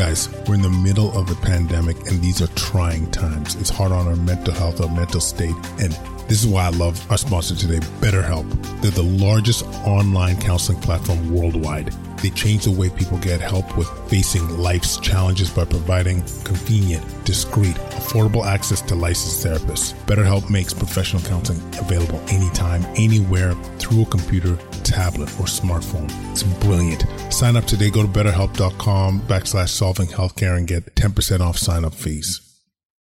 Guys, we're in the middle of a pandemic and these are trying times. It's hard on our mental health, our mental state. And this is why I love our sponsor today, BetterHelp. They're the largest online counseling platform worldwide. They change the way people get help with facing life's challenges by providing convenient, discreet, affordable access to licensed therapists. BetterHelp makes professional counseling available anytime, anywhere through a computer, tablet, or smartphone. It's brilliant. Sign up today. Go to betterhelp.com backslash solving healthcare and get 10% off sign up fees.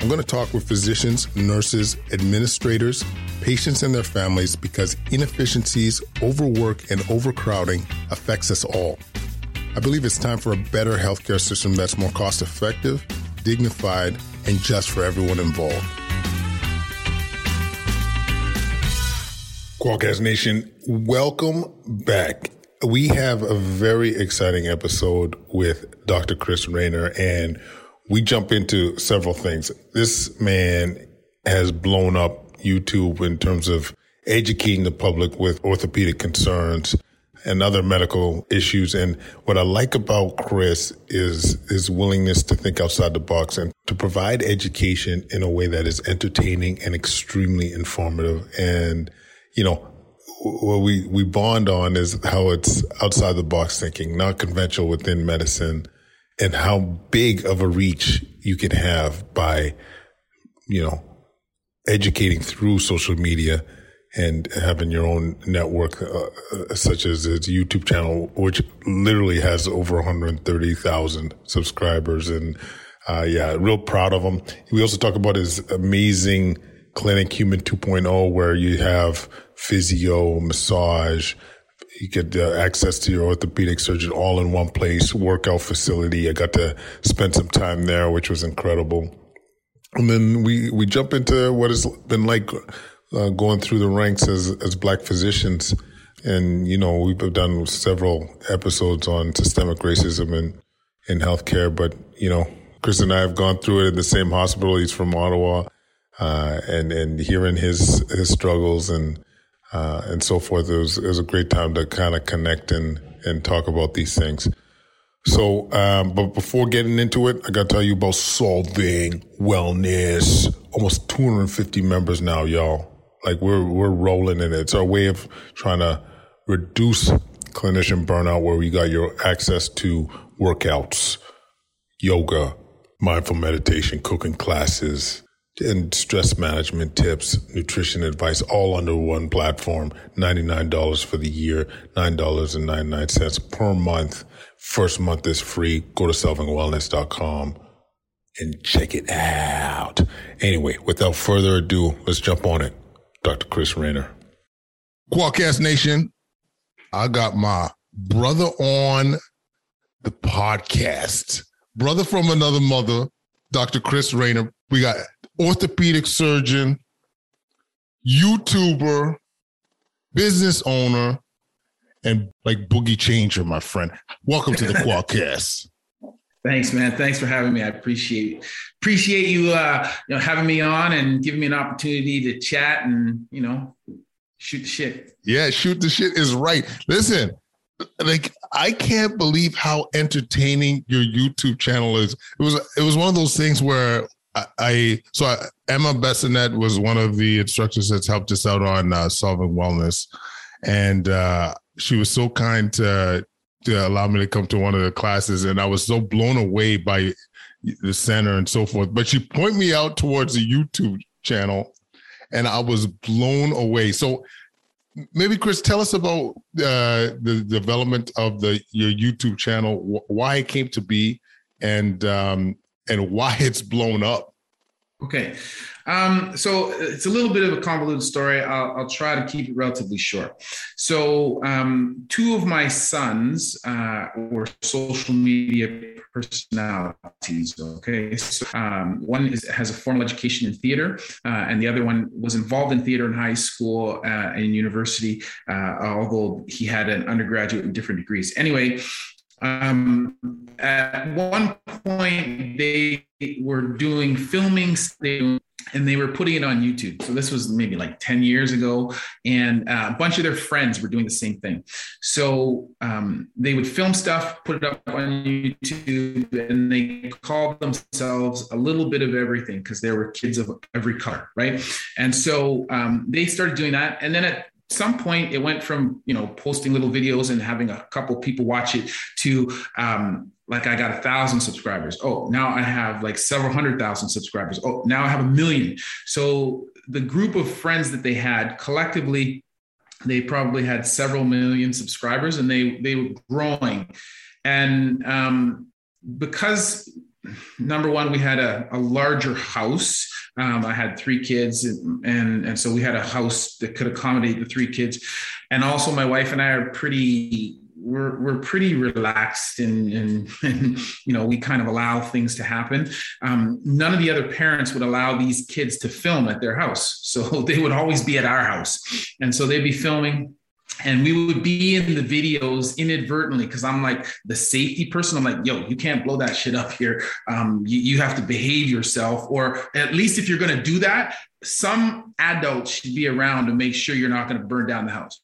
I'm going to talk with physicians, nurses, administrators, patients, and their families because inefficiencies, overwork, and overcrowding affects us all. I believe it's time for a better healthcare system that's more cost effective, dignified, and just for everyone involved. Kwadcast Nation, welcome back. We have a very exciting episode with Dr. Chris Raynor, and we jump into several things. This man has blown up YouTube in terms of educating the public with orthopedic concerns and other medical issues. And what I like about Chris is his willingness to think outside the box and to provide education in a way that is entertaining and extremely informative. And, you know, what we, we bond on is how it's outside the box thinking, not conventional within medicine and how big of a reach you can have by, you know, educating through social media and having your own network, uh, uh, such as his YouTube channel, which literally has over 130,000 subscribers. And, uh, yeah, real proud of him. We also talk about his amazing clinic, Human 2.0, where you have physio, massage, you get uh, access to your orthopedic surgeon all in one place, workout facility. I got to spend some time there, which was incredible. And then we, we jump into what it's been like uh, going through the ranks as, as black physicians. And, you know, we've done several episodes on systemic racism in, in healthcare, but, you know, Chris and I have gone through it in the same hospital. He's from Ottawa, uh, and, and hearing his, his struggles and, uh, and so forth. It was, it was a great time to kind of connect and, and talk about these things. So, um, but before getting into it, I got to tell you about Solving Wellness. Almost 250 members now, y'all. Like we're, we're rolling in it. It's our way of trying to reduce clinician burnout where we got your access to workouts, yoga, mindful meditation, cooking classes, and stress management tips, nutrition advice, all under one platform. $99 for the year, $9.99 per month. First month is free. Go to solvingwellness.com and check it out. Anyway, without further ado, let's jump on it. Dr. Chris Raynor. Kwadcast Nation, I got my brother on the podcast. Brother from another mother, Dr. Chris Raynor. We got orthopedic surgeon, YouTuber, business owner, and like boogie changer, my friend. Welcome to the Kwadcast. Thanks, man. Thanks for having me. I appreciate appreciate you uh, you know having me on and giving me an opportunity to chat and you know shoot the shit. Yeah, shoot the shit is right. Listen, like I can't believe how entertaining your YouTube channel is. It was it was one of those things where I, I so I, Emma Bessanet was one of the instructors that's helped us out on uh, solving wellness, and uh, she was so kind to to allow me to come to one of the classes, and I was so blown away by the center and so forth. But she pointed me out towards the YouTube channel, and I was blown away. So maybe Chris, tell us about uh, the development of the your YouTube channel, why it came to be, and um, and why it's blown up. Okay. Um, so it's a little bit of a convoluted story. I'll, I'll try to keep it relatively short. So, um, two of my sons uh, were social media personalities. Okay. So, um, one is, has a formal education in theater, uh, and the other one was involved in theater in high school uh, and university, uh, although he had an undergraduate in different degrees. Anyway, um, at one point, they were doing filming and they were putting it on YouTube. So this was maybe like 10 years ago. And uh, a bunch of their friends were doing the same thing. So um, they would film stuff, put it up on YouTube, and they called themselves a little bit of everything because there were kids of every color, right? And so um, they started doing that. And then at some point it went from you know posting little videos and having a couple people watch it to um, like I got a thousand subscribers. Oh, now I have like several hundred thousand subscribers. Oh, now I have a million. So the group of friends that they had collectively, they probably had several million subscribers, and they they were growing. And um, because number one, we had a, a larger house. Um, I had three kids, and, and, and so we had a house that could accommodate the three kids. And also, my wife and I are pretty we're we're pretty relaxed and, and, and you know we kind of allow things to happen. Um, none of the other parents would allow these kids to film at their house, so they would always be at our house, and so they'd be filming and we would be in the videos inadvertently because I'm like the safety person. I'm like, yo, you can't blow that shit up here. Um, you, you have to behave yourself, or at least if you're going to do that, some adult should be around to make sure you're not going to burn down the house.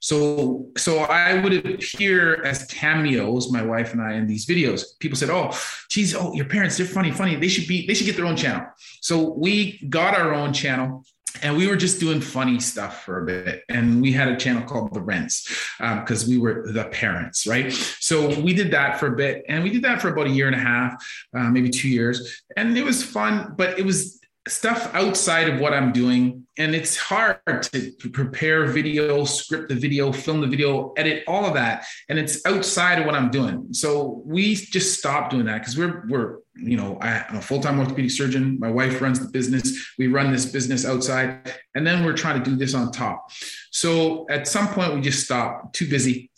So, so I would appear as cameos, my wife and I, in these videos. People said, "Oh, geez, oh, your parents, they're funny, funny. They should be, they should get their own channel." So we got our own channel and we were just doing funny stuff for a bit. And we had a channel called the rents because um, we were the parents right? So we did that for a bit. And we did that for about a year and a half uh, maybe two years. And it was fun but it was stuff outside of what I'm doing. And it's hard to prepare video, script the video, film the video, edit all of that. And it's outside of what I'm doing. So we just stopped doing that because we're, we're, you know, I, am a full-time orthopedic surgeon. My wife runs the business. We run this business outside. And then we're trying to do this on top. So at some point we just stopped, too busy.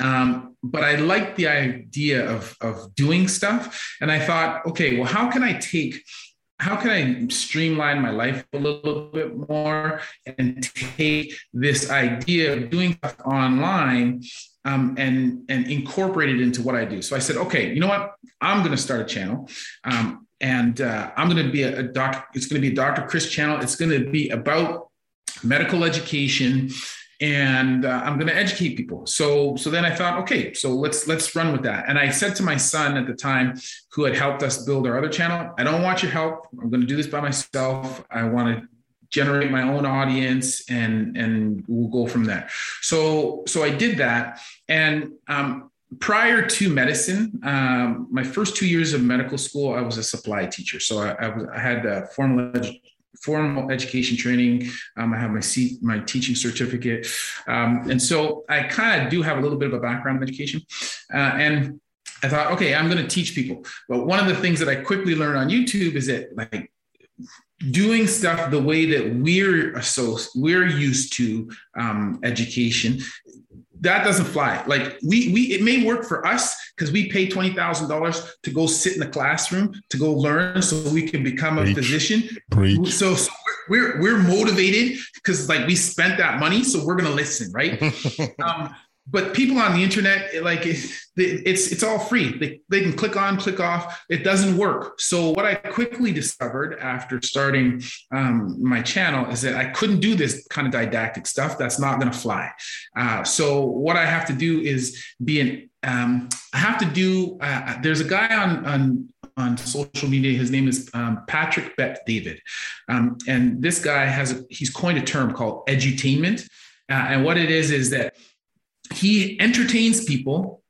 Um, but I liked the idea of, of doing stuff. And I thought, okay, well, how can I take how can I streamline my life a little bit more and take this idea of doing stuff online um, and and incorporate it into what I do? So I said, okay, you know what? I'm going to start a channel. Um, and uh, I'm going to be a, a doc. It's going to be a Dr. Chris channel. It's going to be about medical education and uh, i'm going to educate people. So so then i thought okay so let's let's run with that. And i said to my son at the time who had helped us build our other channel i don't want your help. I'm going to do this by myself. I want to generate my own audience and and we'll go from there. So so i did that. And um, prior to medicine, um, my first two years of medical school, I was a supply teacher. So I, I, was, I had a formal formal education training. Um, I have my seat, my teaching certificate, um, and so I kind of do have a little bit of a background in education. Uh, and I thought, okay, I'm going to teach people. But one of the things that I quickly learned on YouTube is that like doing stuff the way that we're so we're used to um, education that doesn't fly. Like we we it may work for us because we pay twenty thousand dollars to go sit in the classroom to go learn so we can become a physician. Preach. So, so we're, we're we're motivated because like we spent that money, so we're gonna listen, right? um, but people on the internet like it's it's all free. They, they can click on click off. It doesn't work. So what i quickly discovered after starting um, my channel is that i couldn't do this kind of didactic stuff. That's not going to fly. Uh, so what i have to do is be an um, i have to do uh, there's a guy on on on social media. His name is um, Patrick Bet David, um, and this guy has a, he's coined a term called edutainment, uh, and what it is is that he entertains people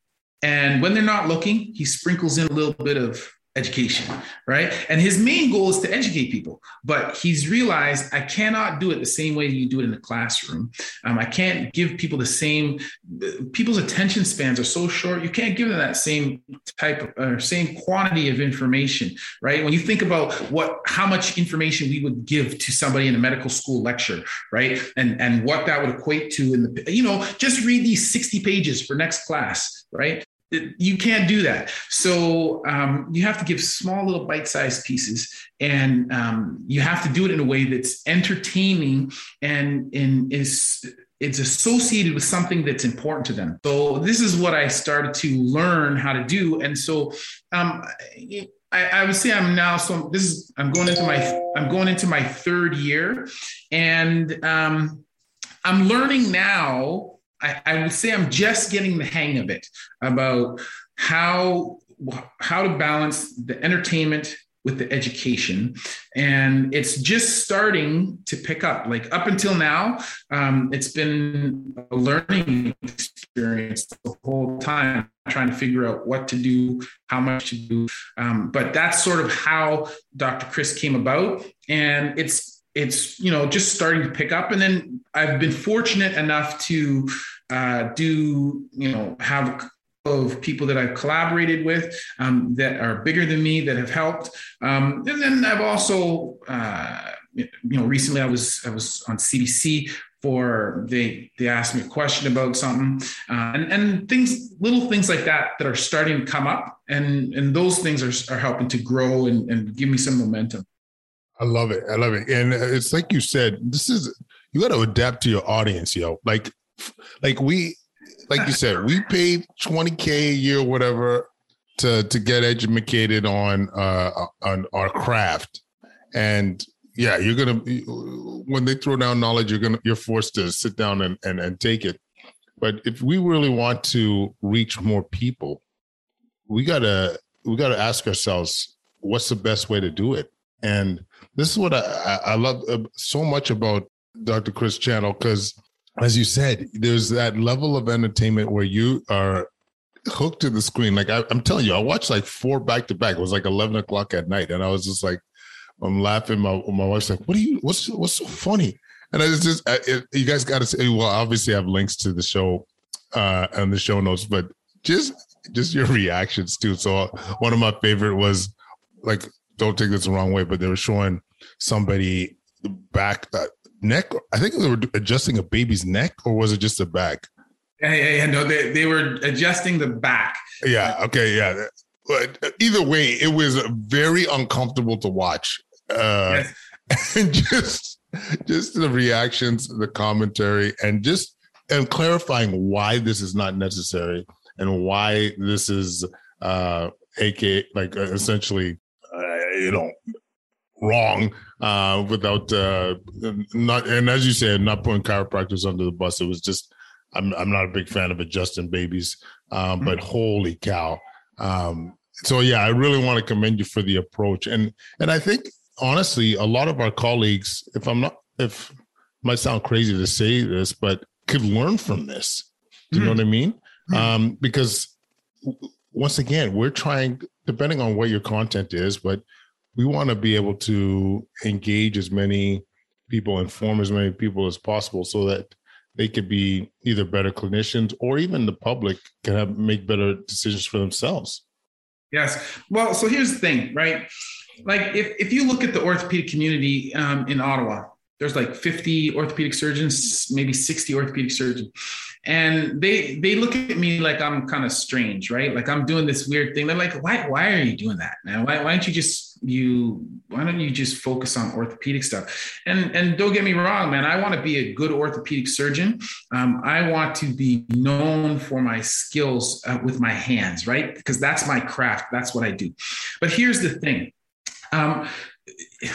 and when they're not looking he sprinkles in a little bit of education, right? And his main goal is to educate people, but he's realized I cannot do it the same way you do it in the classroom. Um, I can't give people the same. People's attention spans are so short. You can't give them that same type or same quantity of information, right? When you think about what how much information we would give to somebody in a medical school lecture, right, and and what that would equate to in the you know just read these sixty pages for next class, right? You can't do that. So um, you have to give small little bite-sized pieces, and um, you have to do it in a way that's entertaining and and is it's associated with something that's important to them. So this is what I started to learn how to do, and so um, I, I would say I'm now so this is I'm going into my I'm going into my third year, and um, I'm learning now I, I would say I'm just getting the hang of it about how how to balance the entertainment with the education. And it's just starting to pick up. Like up until now um, it's been a learning experience the whole time trying to figure out what to do how much to do. Um, but that's sort of how dr chris came about. And it's it's you know just starting to pick up. And then i've been fortunate enough to uh, do you know have of people that I've collaborated with um, that are bigger than me that have helped, um, and then I've also uh, you know recently I was I was on CBC for they they asked me a question about something uh, and and things little things like that that are starting to come up and and those things are, are helping to grow and, and give me some momentum. I love it. I love it. And it's like you said, this is you got to adapt to your audience, yo. Like like we like you said, we paid 20k a year, whatever, to to get educated on uh on our craft, and yeah, you're gonna when they throw down knowledge, you're gonna you're forced to sit down and and, and take it. But if we really want to reach more people, we gotta we gotta ask ourselves, what's the best way to do it? And this is what I, I love uh, so much about Dr. Chris channel because as you said, there's that level of entertainment where you are hooked to the screen. Like I, am telling you, I watched like four back to back. It was like 11 o'clock at night, and I was just like, I'm laughing. My my wife's like, "What are you? What's what's so funny?" And I just, it, you guys got to say, well, obviously, I have links to the show uh and the show notes, but just just your reactions too. So one of my favorite was like, don't take this the wrong way, but they were showing somebody back uh, neck. I think they were adjusting a baby's neck, or was it just the back? Yeah, yeah, yeah. No, they, they were adjusting the back. Yeah. Okay. Yeah. But either way, it was very uncomfortable to watch. Uh, yes. And just, just the reactions, the commentary, and just and clarifying why this is not necessary and why this is, uh, aka like uh, essentially, uh, you know, wrong uh, without uh, not and as you said, not putting chiropractors under the bus. It was just I'm I'm not a big fan of adjusting babies, um, but mm-hmm. holy cow! Um, so yeah, I really want to commend you for the approach, and and I think honestly, a lot of our colleagues, if I'm not if might sound crazy to say this, but could learn from this. Do you mm. know what I mean? Mm. Um, because once again, we're trying, depending on what your content is, but we want to be able to engage as many people, inform as many people as possible so that they could be either better clinicians or even the public can have, make better decisions for themselves. Yes. Well, so here's the thing, right? Like if, if you look at the orthopedic community um, in Ottawa, there's like 50 orthopedic surgeons, maybe 60 orthopedic surgeons and they they look at me like I'm kind of strange, right? Like I'm doing this weird thing. They're like, why why are you doing that, man? Why why don't you just you why don't you just focus on orthopedic stuff? And and don't get me wrong, man. I want to be a good orthopedic surgeon. Um, I want to be known for my skills uh, with my hands, right? Because that's my craft. That's what I do. But here's the thing, um,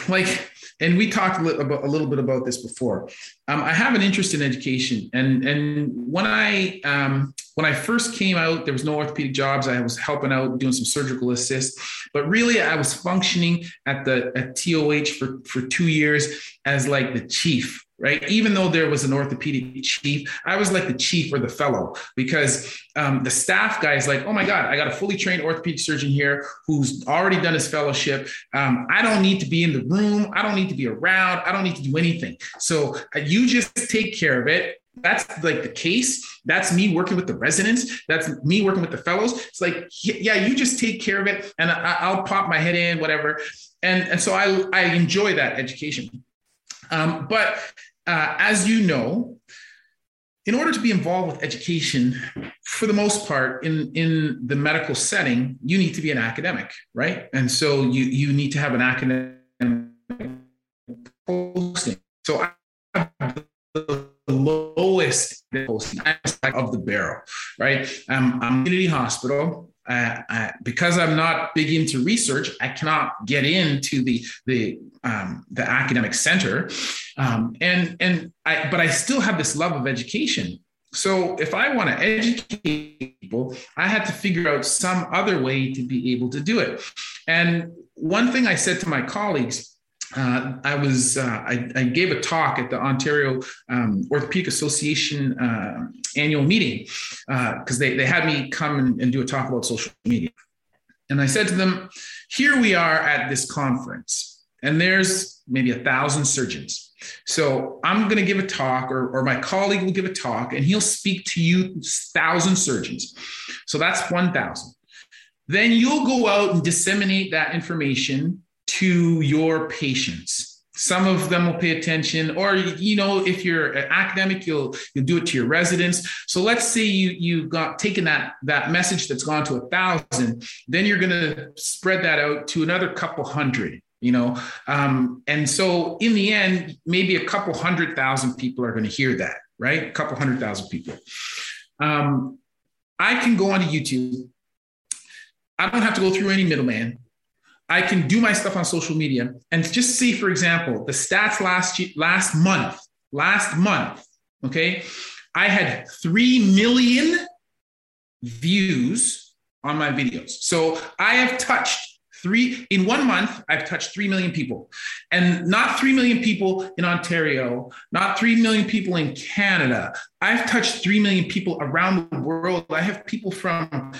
like and we talked a little, about, a little bit about this before. Um, I have an interest in education, and and when I um, when I first came out, there was no orthopedic jobs. I was helping out, doing some surgical assist, but really I was functioning at the at TOH for for two years as like the chief right? Even though there was an orthopedic chief, I was like the chief or the fellow because um, the staff guy is like, oh my God, I got a fully trained orthopedic surgeon here who's already done his fellowship. Um, I don't need to be in the room. I don't need to be around. I don't need to do anything. So uh, you just take care of it. That's like the case. That's me working with the residents. That's me working with the fellows. It's like, yeah, you just take care of it and I, will pop my head in, whatever. And, and so I, I enjoy that education. Um, but uh, as you know, in order to be involved with education, for the most part, in, in the medical setting, you need to be an academic, right? And so you, you need to have an academic posting. So I have the lowest posting of the barrel, right? I'm community hospital. I, because I'm not big into research, I cannot get into the the um, the academic center, um, and and I but I still have this love of education. So if I want to educate people, I had to figure out some other way to be able to do it. And one thing I said to my colleagues uh, I was uh, I, I, gave a talk at the Ontario um, Orthopedic Association uh, annual meeting because uh, they, they had me come and, and do a talk about social media. And I said to them, here we are at this conference, and there's maybe a thousand surgeons. So I'm going to give a talk, or, or my colleague will give a talk, and he'll speak to you, thousand surgeons. So that's 1,000. Then you'll go out and disseminate that information to your patients. Some of them will pay attention or you know if you're an academic you'll you'll do it to your residents. So let's say you you got taken that that message that's gone to a thousand then you're to spread that out to another couple hundred you know? Um, and so in the end maybe a couple hundred thousand people are to hear that right? A couple hundred thousand people. Um, i can go onto youtube. I don't have to go through any middleman I can do my stuff on social media and just see, for example, the stats last last month. Last month, okay, I had three million views on my videos. So I have touched three in one month. I've touched three million people, and not three million people in Ontario, not three million people in Canada. I've touched three million people around the world. I have people from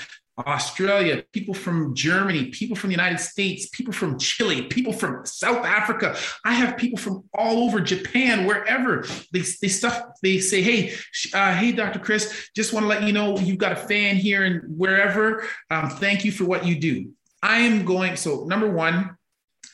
Australia, people from Germany, people from the United States, people from Chile, people from South Africa. I have people from all over Japan, wherever they, they stuff, they say, Hey, uh, Hey, Dr. Chris, just want to let you know you've got a fan here and wherever. Um, thank you for what you do. I am going. So number one,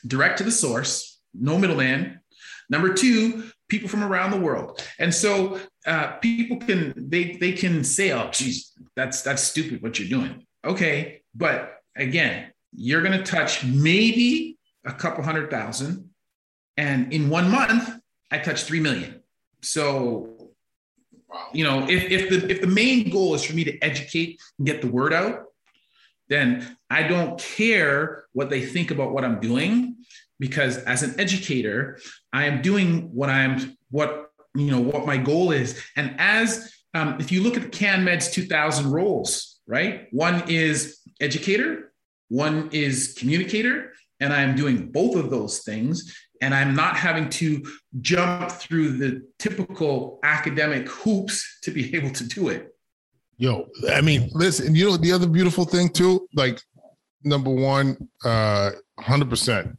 direct to the source, no middleman. Number two, people from around the world. And so uh, people can, they, they can say, Oh, geez, that's, that's stupid what you're doing Okay, but again, you're going to touch maybe a couple hundred thousand. And in one month, I touched 3 million. So, you know, if, if the if the main goal is for me to educate and get the word out, then I don't care what they think about what I'm doing because as an educator, I am doing what I'm what you know what my goal is. And as um, if you look at the CanMeds 2000 roles, right? One is educator, one is communicator, and I'm doing both of those things. And I'm not having to jump through the typical academic hoops to be able to do it. Yo, I mean, listen, you know, the other beautiful thing too, like number one, uh, 100%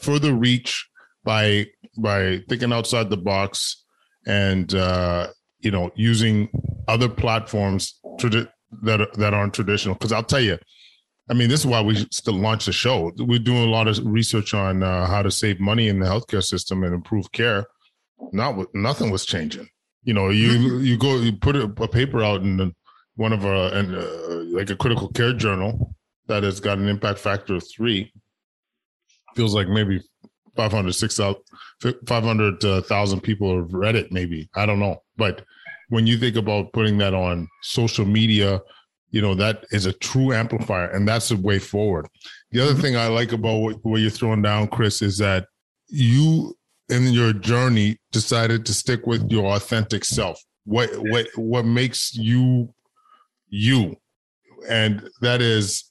further reach by by thinking outside the box and uh you know using other platforms to that that aren't traditional. Because I'll tell you, I mean, this is why we still launch the show. We're doing a lot of research on uh, how to save money in the healthcare system and improve care. Not nothing was changing. You know, you mm-hmm. you go you put a, a paper out in one of our and uh, like a critical care journal that has got an impact factor of three. Feels like maybe 500, 500,000 uh, people have read it. Maybe I don't know, but when you think about putting that on social media, you know, that is a true amplifier and that's the way forward. The other mm-hmm. thing I like about what, what you're throwing down, Chris, is that you in your journey decided to stick with your authentic self. What what what makes you you? And that is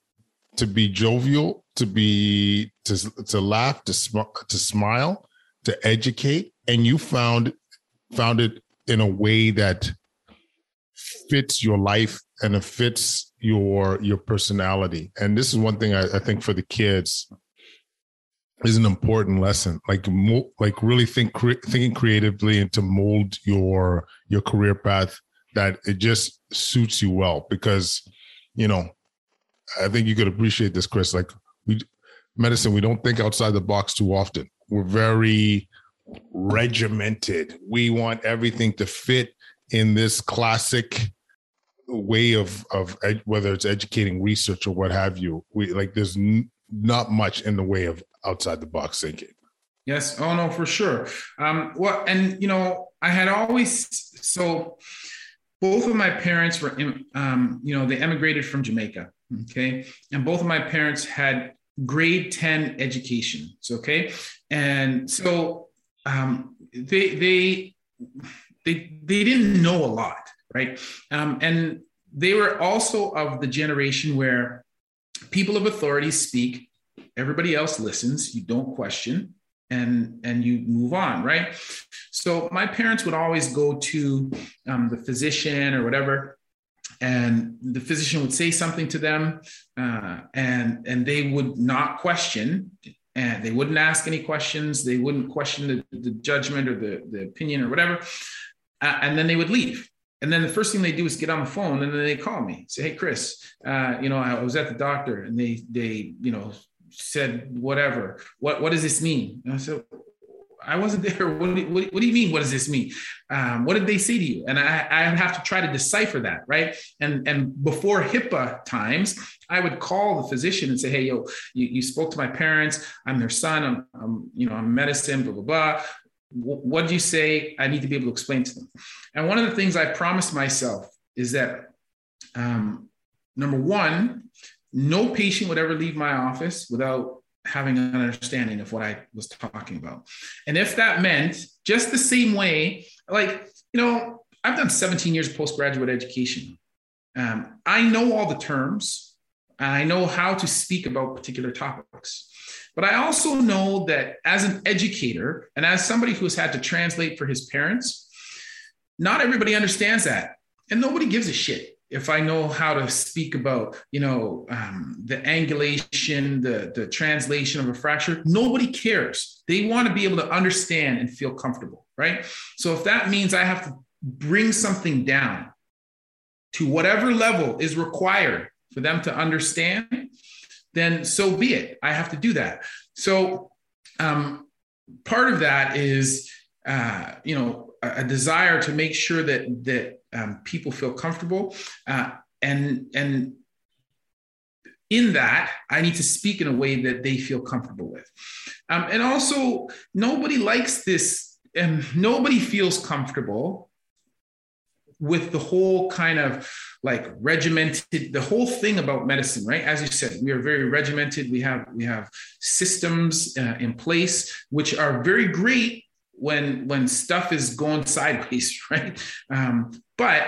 to be jovial, to be to to laugh, to sm- to smile, to educate, and you found found it in a way that fits your life and it fits your your personality. And this is one thing I, I think for the kids is an important lesson. Like mo- like really think cre- thinking creatively and to mold your your career path that it just suits you well because you know I think you could appreciate this, Chris. Like we medicine, we don't think outside the box too often. We're very regimented. We want everything to fit in this classic way of of ed, whether it's educating research or what have you. We like there's n- not much in the way of outside the box thinking. Yes. Oh no, for sure. Um, well, and you know, I had always so both of my parents were, um, you know, they emigrated from Jamaica. Okay, and both of my parents had grade 10 educations okay and so um, they they they they didn't know a lot right? Um, and they were also of the generation where people of authority speak everybody else listens you don't question and and you move on right? So my parents would always go to um, the physician or whatever and the physician would say something to them uh, and and they would not question and they wouldn't ask any questions. They wouldn't question the, the judgment or the, the opinion or whatever. Uh, and then they would leave. And then the first thing they do is get on the phone and then they call me say hey chris uh, you know i was at the doctor and they they you know said whatever. What what does this mean? And i said I wasn't there. What do, you, what, do you mean? What does this mean? Um, what did they say to you? And I, I have to try to decipher that, right? And and before HIPAA times, I would call the physician and say, "Hey, yo, you, you spoke to my parents. I'm their son. I'm, I'm you know, I'm medicine. Blah blah blah. What do you say? I need to be able to explain to them." And one of the things I promised myself is that um, number one, no patient would ever leave my office without having an understanding of what I was talking about. And if that meant just the same way, like, you know, I've done 17 years of postgraduate education. Um, I know all the terms and I know how to speak about particular topics. But I also know that as an educator and as somebody who's had to translate for his parents, not everybody understands that. And nobody gives a shit if I know how to speak about, you know, um, the angulation, the, the translation of a fracture, nobody cares. They want to be able to understand and feel comfortable, right? So if that means I have to bring something down to whatever level is required for them to understand, then so be it. I have to do that. So um, part of that is, uh, you know, a, a desire to make sure that that um, people feel comfortable uh, and and in that i need to speak in a way that they feel comfortable with. Um, and also nobody likes this and nobody feels comfortable with the whole kind of like regimented the whole thing about medicine right? As you said we are very regimented. We have we have systems uh, in place which are very great when when stuff is going sideways right? Um, but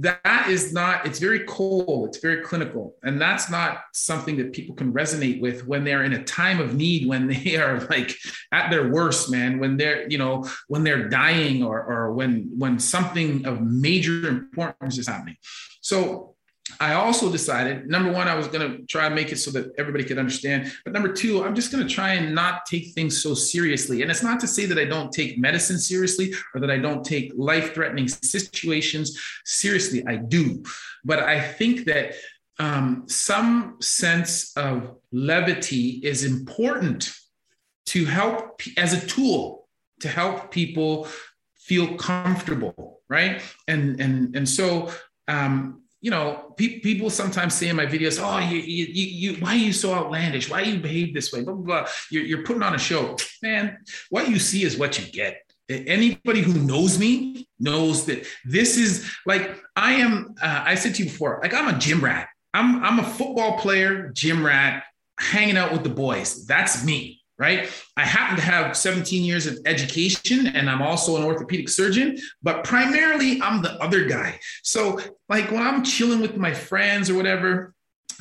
that is not it's very cold it's very clinical. And that's not something that people can resonate with when they're in a time of need when they are like at their worst man when they're you know when they're dying or or when when something of major importance is happening. So I also decided number one, I was going to try and make it so that everybody could understand. But number two, I'm just going to try and not take things so seriously. And it's not to say that I don't take medicine seriously or that I don't take life threatening situations seriously. I do. But I think that um, some sense of levity is important to help as a tool to help people feel comfortable right and and and so um, you know, pe- people sometimes say in my videos, "Oh, you, you, you, why are you so outlandish? Why you behave this way?" Blah blah blah. You're, you're putting on a show, man. What you see is what you get. Anybody who knows me knows that this is like I am. Uh, I said to you before, like I'm a gym rat. I'm I'm a football player, gym rat, hanging out with the boys. That's me right? I happen to have 17 years of education and I'm also an orthopedic surgeon, but primarily I'm the other guy. So, like when I'm chilling with my friends or whatever,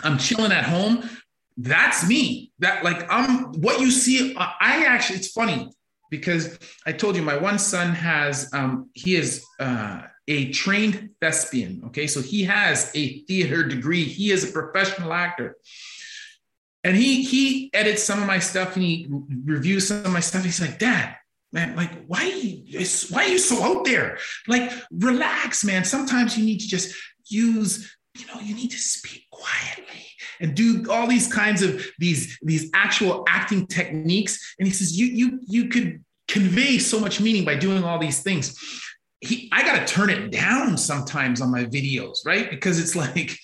I'm chilling at home. That's me. That like I'm what you see. I actually, it's funny because I told you my one son has um, he is uh, a trained thespian. Okay, so he has a theater degree. He is a professional actor, and he he edits some of my stuff and he reviews some of my stuff. He's like, Dad, man, like why you, why are you so out there? Like, relax, man. Sometimes you need to just use. You know, you need to speak quietly and do all these kinds of these these actual acting techniques and he says you you you could convey so much meaning by doing all these things he i got to turn it down sometimes on my videos right because it's like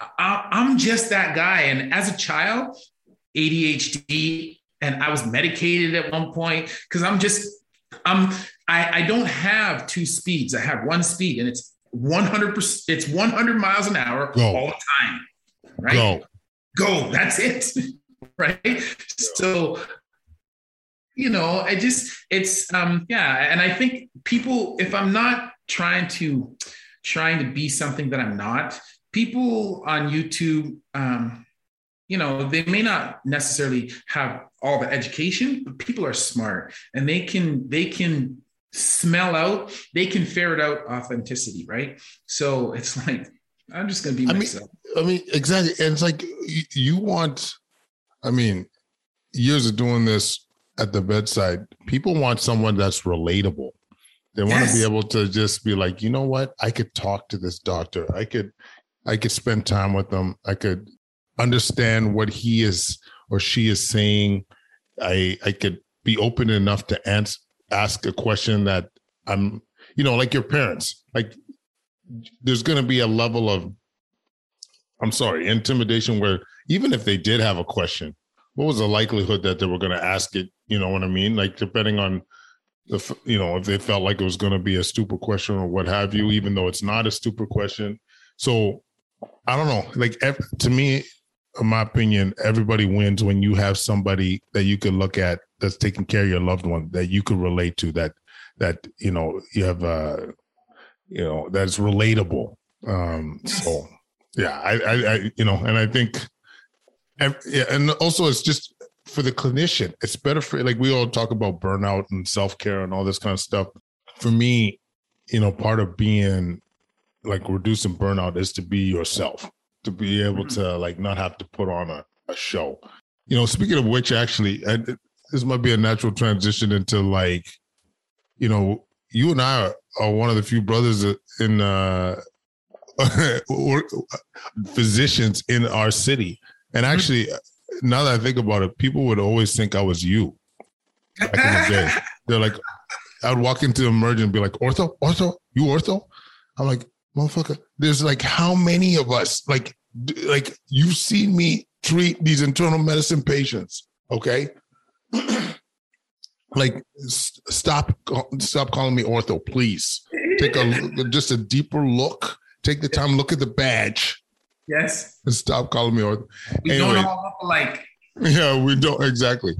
I, i'm just that guy and as a child adhd and i was medicated at one point because i'm just i'm I, I don't have two speeds i have one speed and it's 100% it's 100 miles an hour Go. all the time right? Go. Go. That's it. right. So, you know, I just, it's, um, yeah. And I think people, if I'm not trying to, trying to be something that I'm not, people on YouTube, um, you know, they may not necessarily have all the education, but people are smart and they can, they can smell out, they can ferret out authenticity, right? So it's like, I'm just going to be myself. I mean, I mean, exactly. And it's like you, you want, I mean, years of doing this at the bedside, people want someone that's relatable. They want yes. to be able to just be like, you know what? I could talk to this doctor. I could, I could spend time with them. I could understand what he is or she is saying. I, I could be open enough to ask a question that I'm, you know, like your parents. Like there's going to be a level of i'm sorry intimidation where even if they did have a question what was the likelihood that they were going to ask it you know what i mean like depending on the you know if they felt like it was going to be a stupid question or what have you even though it's not a stupid question so i don't know. Like to me in my opinion everybody wins when you have somebody that you can look at that's taking care of your loved one that you could relate to that that you know you have uh you know that's relatable. Um so yeah I, I i you know and i think and, yeah, and also it's just for the clinician it's better for like we all talk about burnout and self-care and all this kind of stuff. For me you know part of being like reducing burnout is to be yourself to be able mm-hmm. to like not have to put on a, a show you know speaking of which actually I, this might be a natural transition into like you know you and I are, are one of the few brothers in uh, physicians in our city. And actually, now that I think about it, people would always think I was you. Back in the day, they're like, I would walk into the emergent and be like, "Ortho, ortho, you ortho?" I'm like, "Motherfucker, there's like how many of us? Like, like you've seen me treat these internal medicine patients, okay? like stop stop calling me ortho please. Take a just a deeper look. Take the time look at the badge. Yes. And stop calling me ortho. We anyway, don't all look alike. Yeah we don't exactly.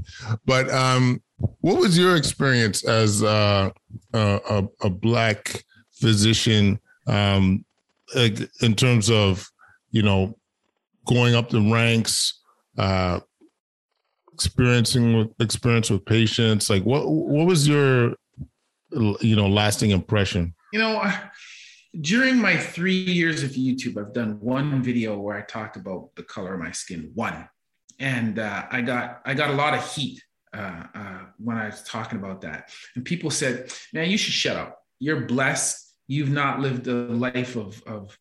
But um what was your experience as uh, a, a black physician um in terms of you know going up the ranks uh experiencing with experience with patients like what what was your you know lasting impression? You know during my three years of youtube i've done one video where i talked about the color of my skin one. And uh, i got i got a lot of heat uh, uh, when i was talking about that. And people said man you should shut up. You're blessed you've not lived a life of, of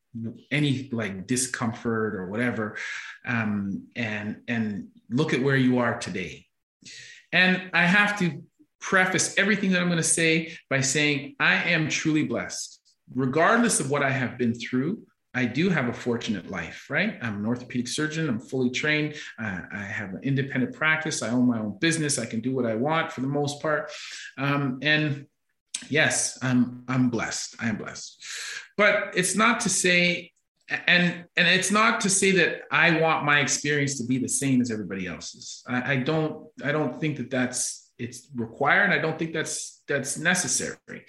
any like discomfort or whatever um, and and look at where you are today and i have to preface everything that i'm going to say by saying i am truly blessed regardless of what i have been through I do have a fortunate life, right? I'm an orthopedic surgeon. I'm fully trained. Uh, I have an independent practice. I own my own business. I can do what I want for the most part. Um, and yes, I'm I'm blessed. I am blessed. But it's not to say and and it's not to say that I want my experience to be the same as everybody else's. I, I don't I don't think that that's it's required. I don't think that's that's necessary.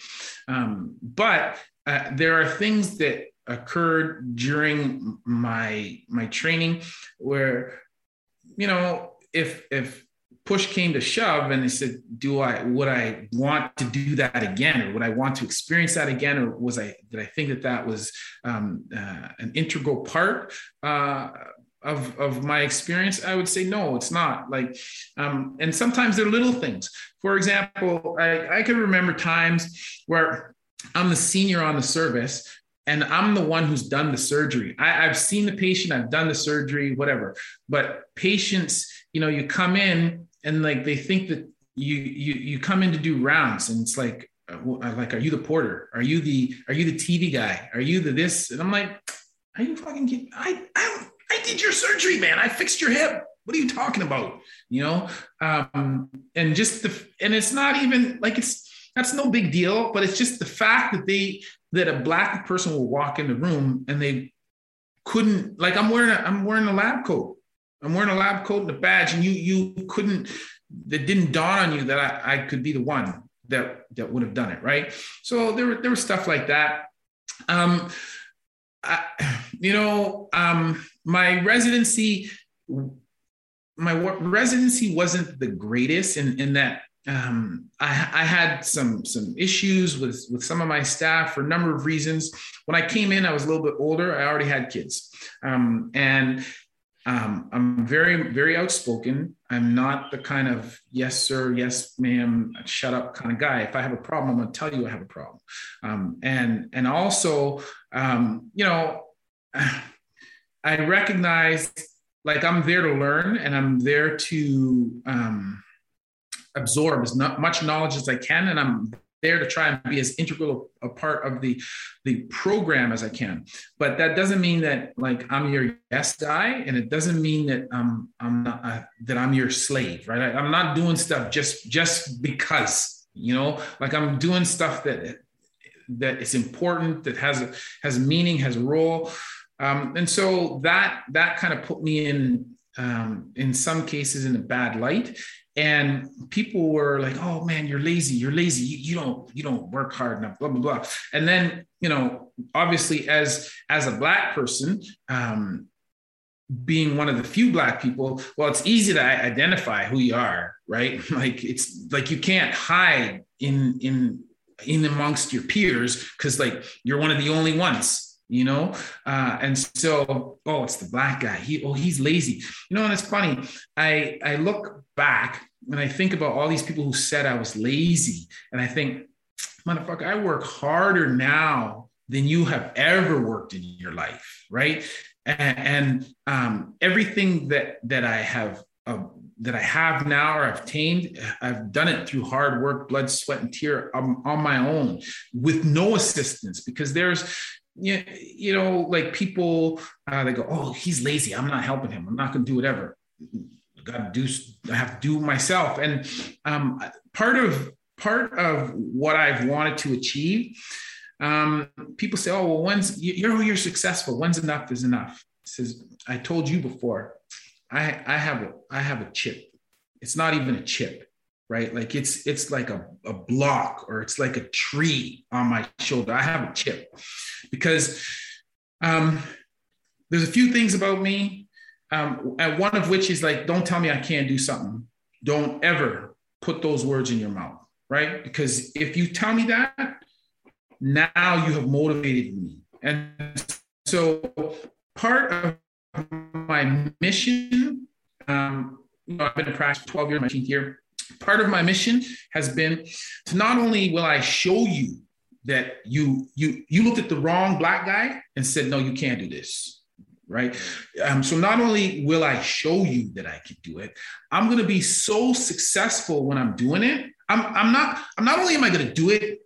Um, but uh, there are things that occurred during my my training where you know if if push came to shove and they said do i would i want to do that again? Or would i want to experience that again? Or was i did i think that that was um, uh, an integral part uh, of of my experience? I would say no it's not. Like um, and sometimes they're little things. For example i i can remember times where i'm the senior on the service and I'm the one who's done the surgery. I, have seen the patient, I've done the surgery, whatever. But patients, you know, you come in and like they think that you you you come in to do rounds, and it's like, uh, like, are you the porter? Are you the are you the TV guy? Are you the this? And I'm like, are you fucking kidding? I I I did your surgery, man. I fixed your hip. What are you talking about? You know, um, and just the and it's not even like it's that's no big deal, but it's just the fact that they that a black person will walk in the room and they couldn't like I'm wearing a, I'm wearing a lab coat. I'm wearing a lab coat and a badge, and you you couldn't that didn't dawn on you that I, I could be the one that that would have done it, right? So there there was stuff like that. Um, I, you know, um, my residency, my residency wasn't the greatest in in that um, I, I, had some some issues with with some of my staff for a number of reasons. When I came in, I was a little bit older. I already had kids, um, and um, I'm very very outspoken. I'm not the kind of yes sir, yes ma'am, shut up kind of guy. If I have a problem, I'm going to tell you I have a problem. Um, and and also, um, you know, I recognize like I'm there to learn, and I'm there to um, absorb as much knowledge as I can, and I'm there to try and be as integral a part of the the program as I can. But that doesn't mean that like I'm your yes guy, and it doesn't mean that um, I'm not uh, that I'm your slave, right? I, I'm not doing stuff just just because, you know, like I'm doing stuff that that is important, that has has meaning, has role. Um, and so that that kind of put me in um, in some cases in a bad light and people were like oh man you're lazy you're lazy you, you, don't you don't work hard enough blah blah blah. And then you know obviously as as a black person um being one of the few black people well it's easy to identify who you are right? Like it's like you can't hide in in in amongst your peers because like you're one of the only ones you know? Uh, and so oh it's the black guy. He oh he's lazy. You know and it's funny. I i look back and I think about all these people who said I was lazy, and I think, motherfucker, I work harder now than you have ever worked in your life, right? And, and um, everything that that I have uh, that I have now or I've I've done it through hard work, blood, sweat, and tear on, on my own with no assistance because there's you know like people uh, they go oh he's lazy. I'm not helping him. I'm not going to do whatever got to do I have to do myself. And um, part of part of what I've wanted to achieve, um, people say, "Oh, well, when's you're you're successful? When's enough is enough?" says, "I told you before, I I have a I have a chip. It's not even a chip." Right, like it's it's like a, a block or it's like a tree on my shoulder. I have a chip because um, there's a few things about me um, and one of which is like, don't tell me I can't do something. Don't ever put those words in your mouth, right? Because if you tell me that, now you have motivated me. And so part of my mission, um, you know, I've been in practice 12 years, my 18th year. Part of my mission has been to not only will I show you that you you you looked at the wrong black guy and said, no, you can't do this right? Um, so not only will I show you that I can do it, I'm going to be so successful when I'm doing it. I'm, I'm not. I'm not only am I going to do it.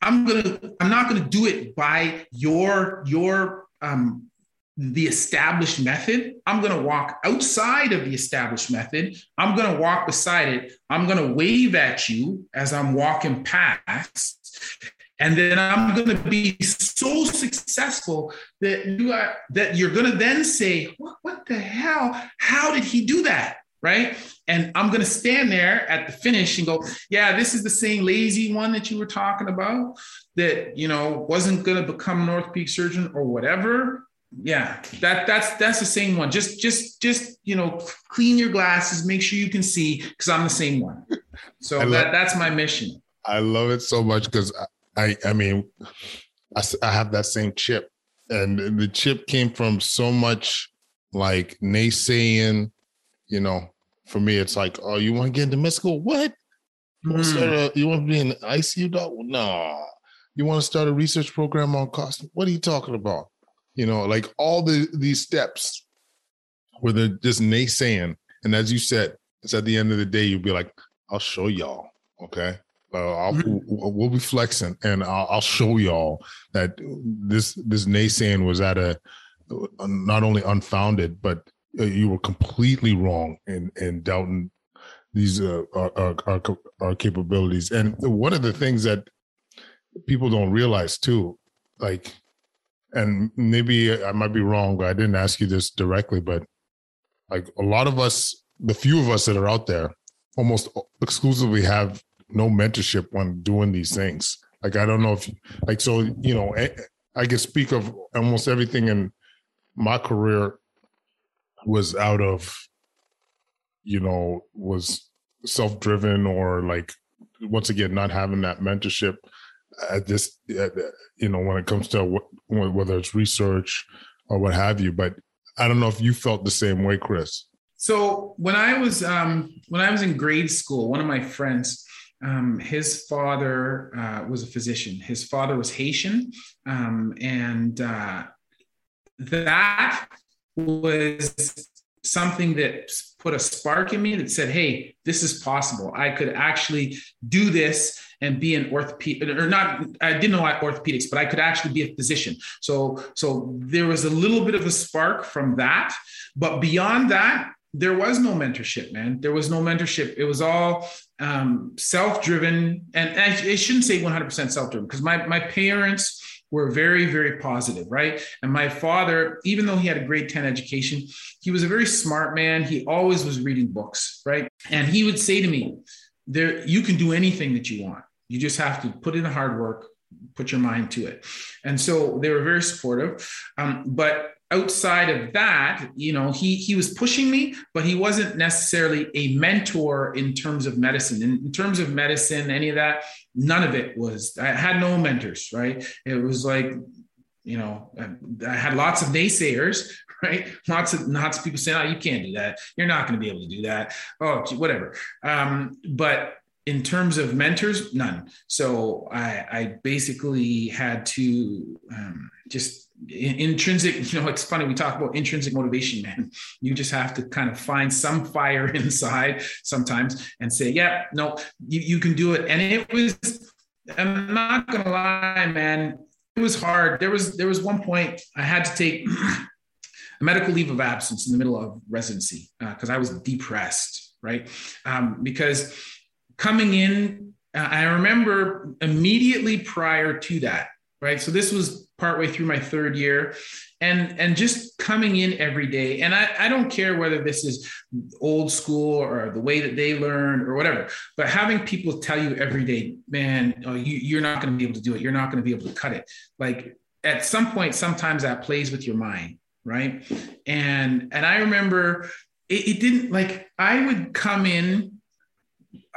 I'm gonna. I'm not going to do it by your your um, the established method. I'm going to walk outside of the established method. I'm going to walk beside it. I'm going to wave at you as I'm walking past. And then I'm going to be so successful that you are that you're going to then say, what, what the hell? How did he do that? Right. And I'm going to stand there at the finish and go, yeah, this is the same lazy one that you were talking about that, you know, wasn't going to become an orthopedic surgeon or whatever. yeah that that's that's the same one just just just you know clean your glasses make sure you can see because i'm the same one so love, that that's my mission i love it so much because i i mean I, I have that same chip and the chip came from so much like naysaying you know for me it's like oh you want to get into med school what you want to start hmm. a, you want to be an icu doc no you want to start a research program on cost what are you talking about you know, like all the these steps where they're just naysaying. And as you said, it's at the end of the day, you'll be like, I'll show y'all. Okay. Uh, I'll, mm-hmm. we'll be flexing and I'll, I'll, show y'all that this this naysaying was at a not only unfounded, but uh, you were completely wrong in in doubting these uh, our, our, our capabilities. And one of the things that people don't realize too, like and maybe I might be wrong, but I didn't ask you this directly, but like a lot of us, the few of us that are out there, almost exclusively have no mentorship when doing these things. Like I don't know if, like, so you know, I, can speak of almost everything in my career was out of, you know, was self driven or like once again not having that mentorship at this, you know, when it comes to whether it's research or what have you. But I don't know if you felt the same way, Chris. So when I was um, when I was in grade school, one of my friends, um, his father uh, was a physician. His father was Haitian, um, and uh, that was something that put a spark in me that said, "Hey, this is possible. I could actually do this and be an orthopedic or not i didn't know orthopedics but i could actually be a physician so so there was a little bit of a spark from that but beyond that there was no mentorship man. There was no mentorship. It was all um, self-driven. And I, I shouldn't say 100% self-driven because my, my parents were very very positive right? And my father even though he had a grade 10 education he was a very smart man. He always was reading books right? And he would say to me there you can do anything that you want. You just have to put in the hard work, put your mind to it. And so they were very supportive. Um, but outside of that, you know, he he was pushing me, but he wasn't necessarily a mentor in terms of medicine. In, in terms of medicine, any of that, none of it was. I had no mentors, right? It was like you know, I had lots of naysayers, right? Lots of lots of people saying, "Oh, you can't do that. You're not going to be able to do that." Oh, whatever. Um, but in terms of mentors, none. So I, I basically had to um, just intrinsic. You know, it's funny we talk about intrinsic motivation, man. You just have to kind of find some fire inside sometimes and say, "Yeah, no, you, you can do it." And it was. I'm not gonna lie, man. It was hard. There was there was one point I had to take a medical leave of absence in the middle of residency because uh, I was depressed, right? Um, because coming in, uh, I remember immediately prior to that, right? So this was partway through my third year and and just coming in every day. And I, I don't care whether this is old school or the way that they learn or whatever but having people tell you every day man oh, you, you're not going to be able to do it. You're not going to be able to cut it. Like at some point sometimes that plays with your mind right? And and i remember it, it didn't like i would come in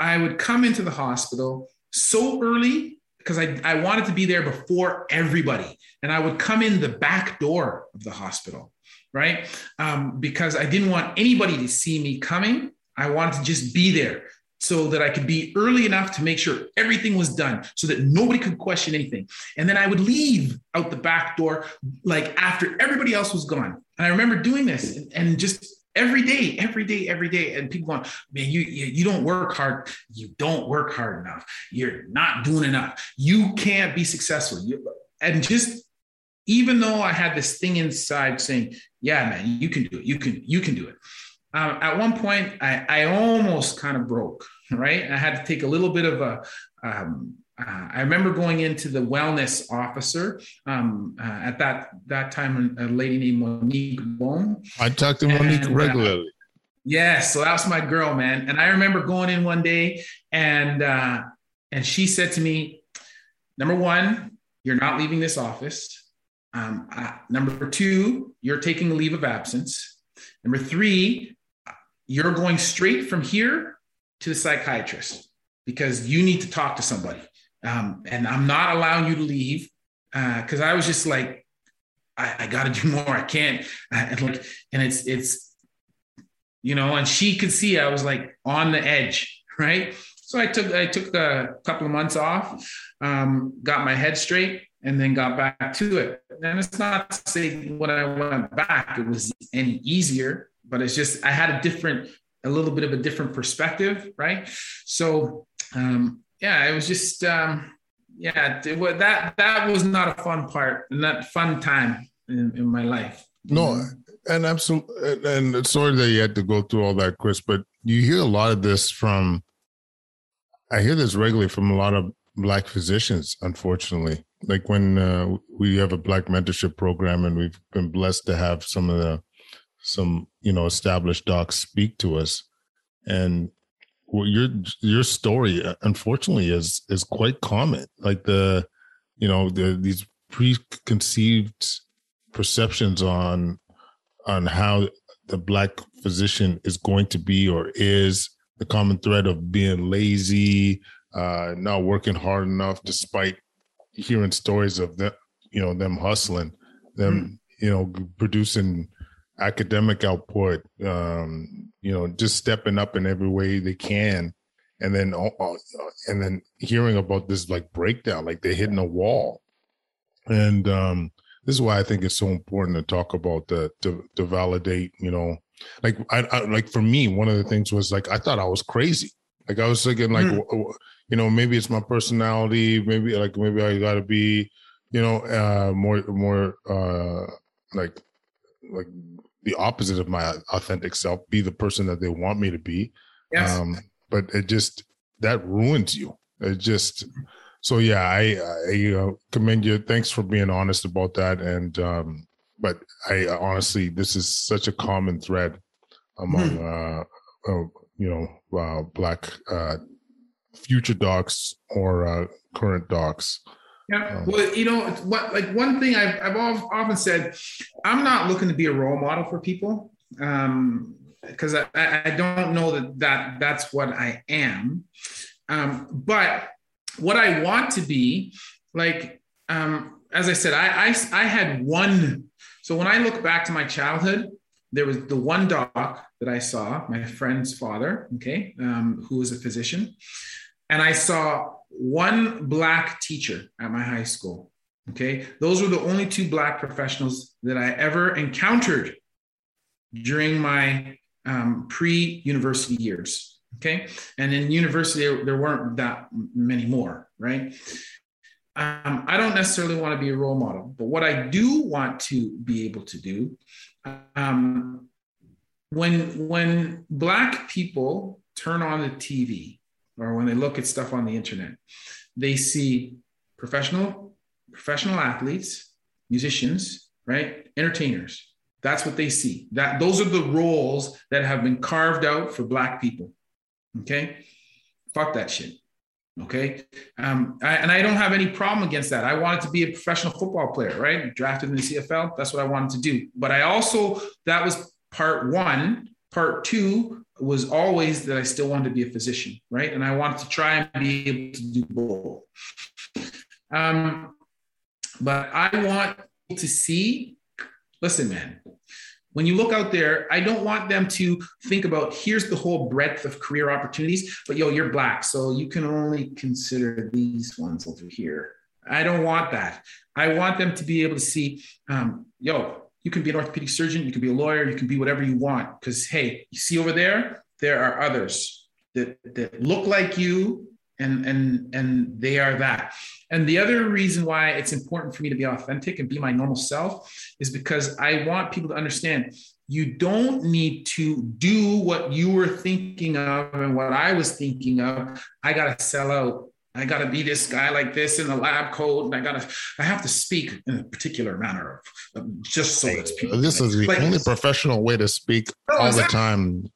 I would come into the hospital so early because I, I wanted to be there before everybody. And I would come in the back door of the hospital, right? Um, because I didn't want anybody to see me coming. I wanted to just be there so that I could be early enough to make sure everything was done so that nobody could question anything. And then I would leave out the back door like after everybody else was gone. And I remember doing this and, and just every day, every day, every day. And people going, man, you, you, you don't work hard. You don't work hard enough. You're not doing enough. You can't be successful. You, and just even though I had this thing inside saying, yeah, man, you can do it. You can, you can do it. Um, at one point, I, I almost kind of broke, right? I had to take a little bit of a, um, uh, I remember going into the wellness officer um, uh, at that that time. A lady named Monique Bohm. I talked to Monique and, uh, regularly. Uh, yes, so that was my girl, man. And I remember going in one day, and uh, and she said to me, "Number one, you're not leaving this office. Um, number two, you're taking a leave of absence. Number three, you're going straight from here to the psychiatrist because you need to talk to somebody. Um, and I'm not allowing you to leave because uh, I was just like, I, I got to do more. I can't. And like, and it's it's, you know, and she could see I was like on the edge, right? So I took I took a couple of months off, um, got my head straight, and then got back to it. And it's not to say when I went back it was any easier, but it's just I had a different, a little bit of a different perspective, right? So um, yeah, it was just um, yeah, it, that that was not a fun part, not fun time in, in my life. No, and absolutely, and sorry that you had to go through all that, Chris. But you hear a lot of this from. I hear this regularly from a lot of black physicians, unfortunately. Like when uh, we have a black mentorship program, and we've been blessed to have some of the some you know established docs speak to us, and well, your your story unfortunately is is quite common. Like the you know the these preconceived perceptions on on how the black physician is going to be or is the common thread of being lazy, uh, not working hard enough, despite hearing stories of them, you know, them hustling, them, mm. you know, producing academic output, um, you know, just stepping up in every way they can, and then uh, uh, and then hearing about this like breakdown, like they're hitting a wall, and um, this is why I think it's so important to talk about the to, to validate, you know, like I, I, like for me, one of the things was like I thought I was crazy. Like I was thinking, like mm. you know, maybe it's my personality. Maybe like maybe I got to be, you know, uh, more more uh, like like the opposite of my authentic self. Be the person that they want me to be. Yes. Um, but it just that ruins you. It just so yeah. I I uh, commend you. Thanks for being honest about that. And um, but I honestly, this is such a common thread among mm. uh, uh, you know uh, black uh, future docs or uh, current docs. Yeah. Um, well, you know, what like one thing I've I've often said, I'm not looking to be a role model for people. Um, because I, I don't know that, that that's what I am. Um, but what I want to be, like, um, as I said, I, I, I had one. So when I look back to my childhood, there was the one doc that I saw, my friend's father, okay, um, who was a physician. And I saw one black teacher at my high school. Okay. Those were the only two black professionals that I ever encountered during my um, pre university years. Okay. And in university, there weren't that many more, right? Um, I don't necessarily want to be a role model, but what I do want to be able to do um, when when black people turn on the TV or when they look at stuff on the internet, they see professional professional athletes, musicians, right, entertainers. That's what they see. That those are the roles that have been carved out for black people. Okay, fuck that shit. Okay. Um, I, and I don't have any problem against that. I wanted to be a professional football player, right? Drafted in the CFL. That's what I wanted to do. But I also, that was part one. Part two was always that I still wanted to be a physician, right? And I wanted to try and be able to do both. Um, but I want to see, listen, man, when you look out there, I don't want them to think about here's the whole breadth of career opportunities, but yo, you're black, so you can only consider these ones over here. I don't want that. I want them to be able to see, um, yo, you can be an orthopedic surgeon, you can be a lawyer, you can be whatever you want. Because hey, you see over there, there are others that, that look like you and and and they are that. And the other reason why it's important for me to be authentic and be my normal self is because i want people to understand you don't need to do what you were thinking of and what i was thinking of. I got to sell out I got to be this guy like this in the lab coat, and I got to, I have to speak in a particular manner, of, just so that people. This is the like, only professional way to speak no, all the time.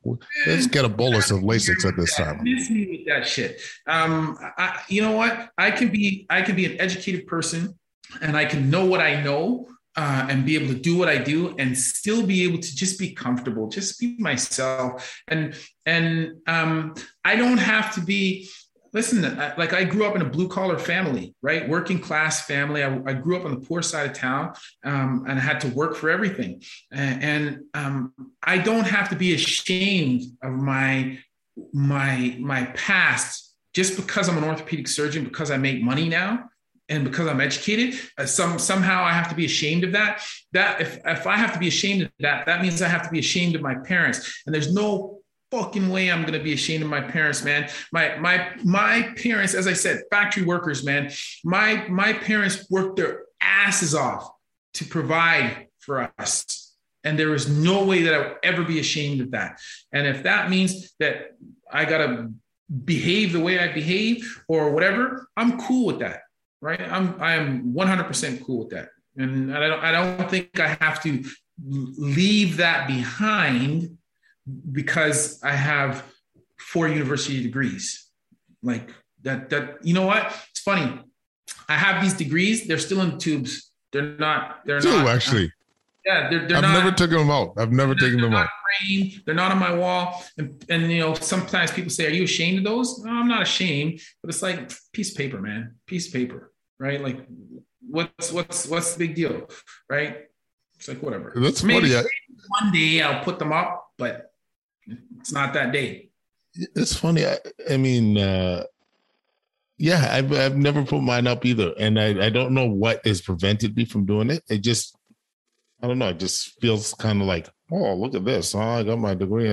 Let's get a bolus of Lasix at this time. Miss me with that shit. Um, I, you know what? I can be, I can be an educated person, and I can know what I know, uh, and be able to do what I do and still be able to just be comfortable, just be myself. And and um, I don't have to be. Listen, like I grew up in a blue collar family, right? Working class family. I, I, grew up on the poor side of town um, and I had to work for everything. And, and um, I don't have to be ashamed of my my my past just because I'm an orthopedic surgeon because I make money now and because I'm educated, uh, some somehow I have to be ashamed of that. That if if I have to be ashamed of that, that means I have to be ashamed of my parents. And there's no fucking way I'm gonna be ashamed of my parents, man. My my my parents, as I said, factory workers, man. My my parents worked their asses off to provide for us. And there is no way that I would ever be ashamed of that. And if that means that I gotta behave the way I behave or whatever, I'm cool with that right? I'm I am 100% cool with that, and I don't I don't think I have to leave that behind because I have four university degrees. Like that that you know what? It's funny. I have these degrees. They're still in tubes. They're not. They're Two, not uh, actually. Yeah, they're, they're I've not, never taken them out. I've never taken them out. Framed, they're not on my wall. And, and, you know, sometimes people say, Are you ashamed of those? No, I'm not ashamed, but it's like piece of paper, man. Piece of paper right? Like, what's what's what's the big deal, right? It's like whatever. That's maybe, funny. one day I'll put them up, but it's not that day. It's funny. I, I mean, uh, yeah, I've I've never put mine up either, and I I don't know what has prevented me from doing it. It just I don't know. It just feels kind of like, oh, look at this. Oh, I got my degree.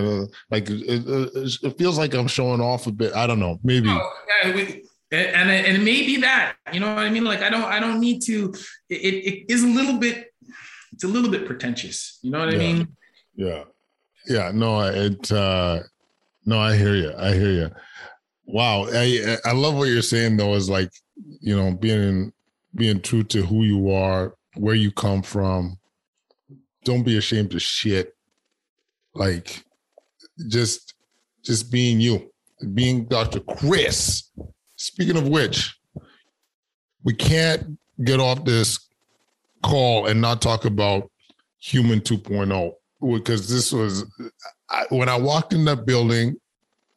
Like it, it, it, feels like I'm showing off a bit. I don't know. Maybe. Oh, yeah, we, and and it may be that you know what I mean. Like I don't I don't need to. It, it is a little bit. It's a little bit pretentious. You know what yeah. I mean? Yeah, yeah. No, it. uh No, I hear you. I hear you. Wow, I I love what you're saying though. Is like you know being being true to who you are, where you come from. Don't be ashamed of shit. Like just just being you, being Dr. Chris Speaking of which, we can't get off this call and not talk about Human 2.0 because this was I, when I walked in that building,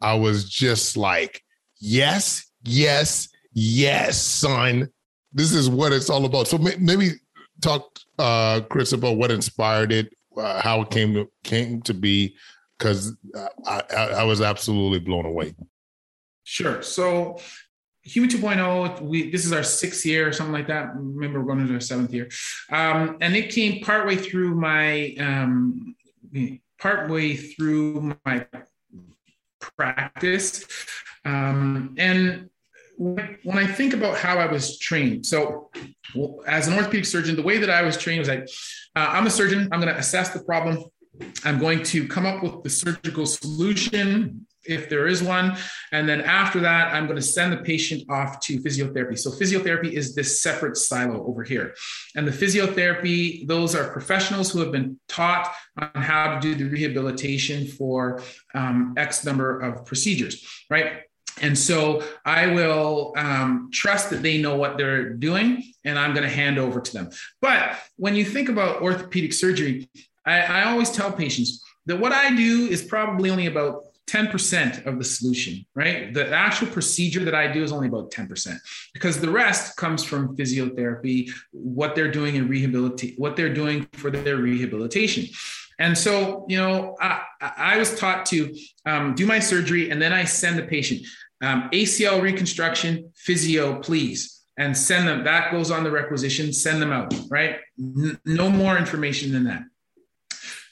I was just like, yes, yes, yes, son. This is what it's all about. So maybe talk, uh, Chris, about what inspired it, uh, how it came to came to be, because I, I, I was absolutely blown away. Sure. So Human 2.0, we this is our sixth year or something like that. Remember, we're going into our seventh year, um, and it came partway through my um, partway through my practice, um, and when I think about how I was trained, so as an orthopedic surgeon, the way that I was trained was like, uh, I'm a surgeon. I'm going to assess the problem. I'm going to come up with the surgical solution if there is one. And then after that, I'm going to send the patient off to physiotherapy. So, physiotherapy is this separate silo over here. And the physiotherapy, those are professionals who have been taught on how to do the rehabilitation for um, X number of procedures, right? And so I will um, trust that they know what they're doing and I'm going to hand over to them. But when you think about orthopedic surgery, I, I always tell patients that what I do is probably only about 10% of the solution, right? The actual procedure that I do is only about 10% because the rest comes from physiotherapy, what they're doing in rehabilitation, what they're doing for their rehabilitation. And so, you know, I, I was taught to um, do my surgery and then I send the patient um, ACL reconstruction, physio, please, and send them. That goes on the requisition, send them out, right? N- no more information than that.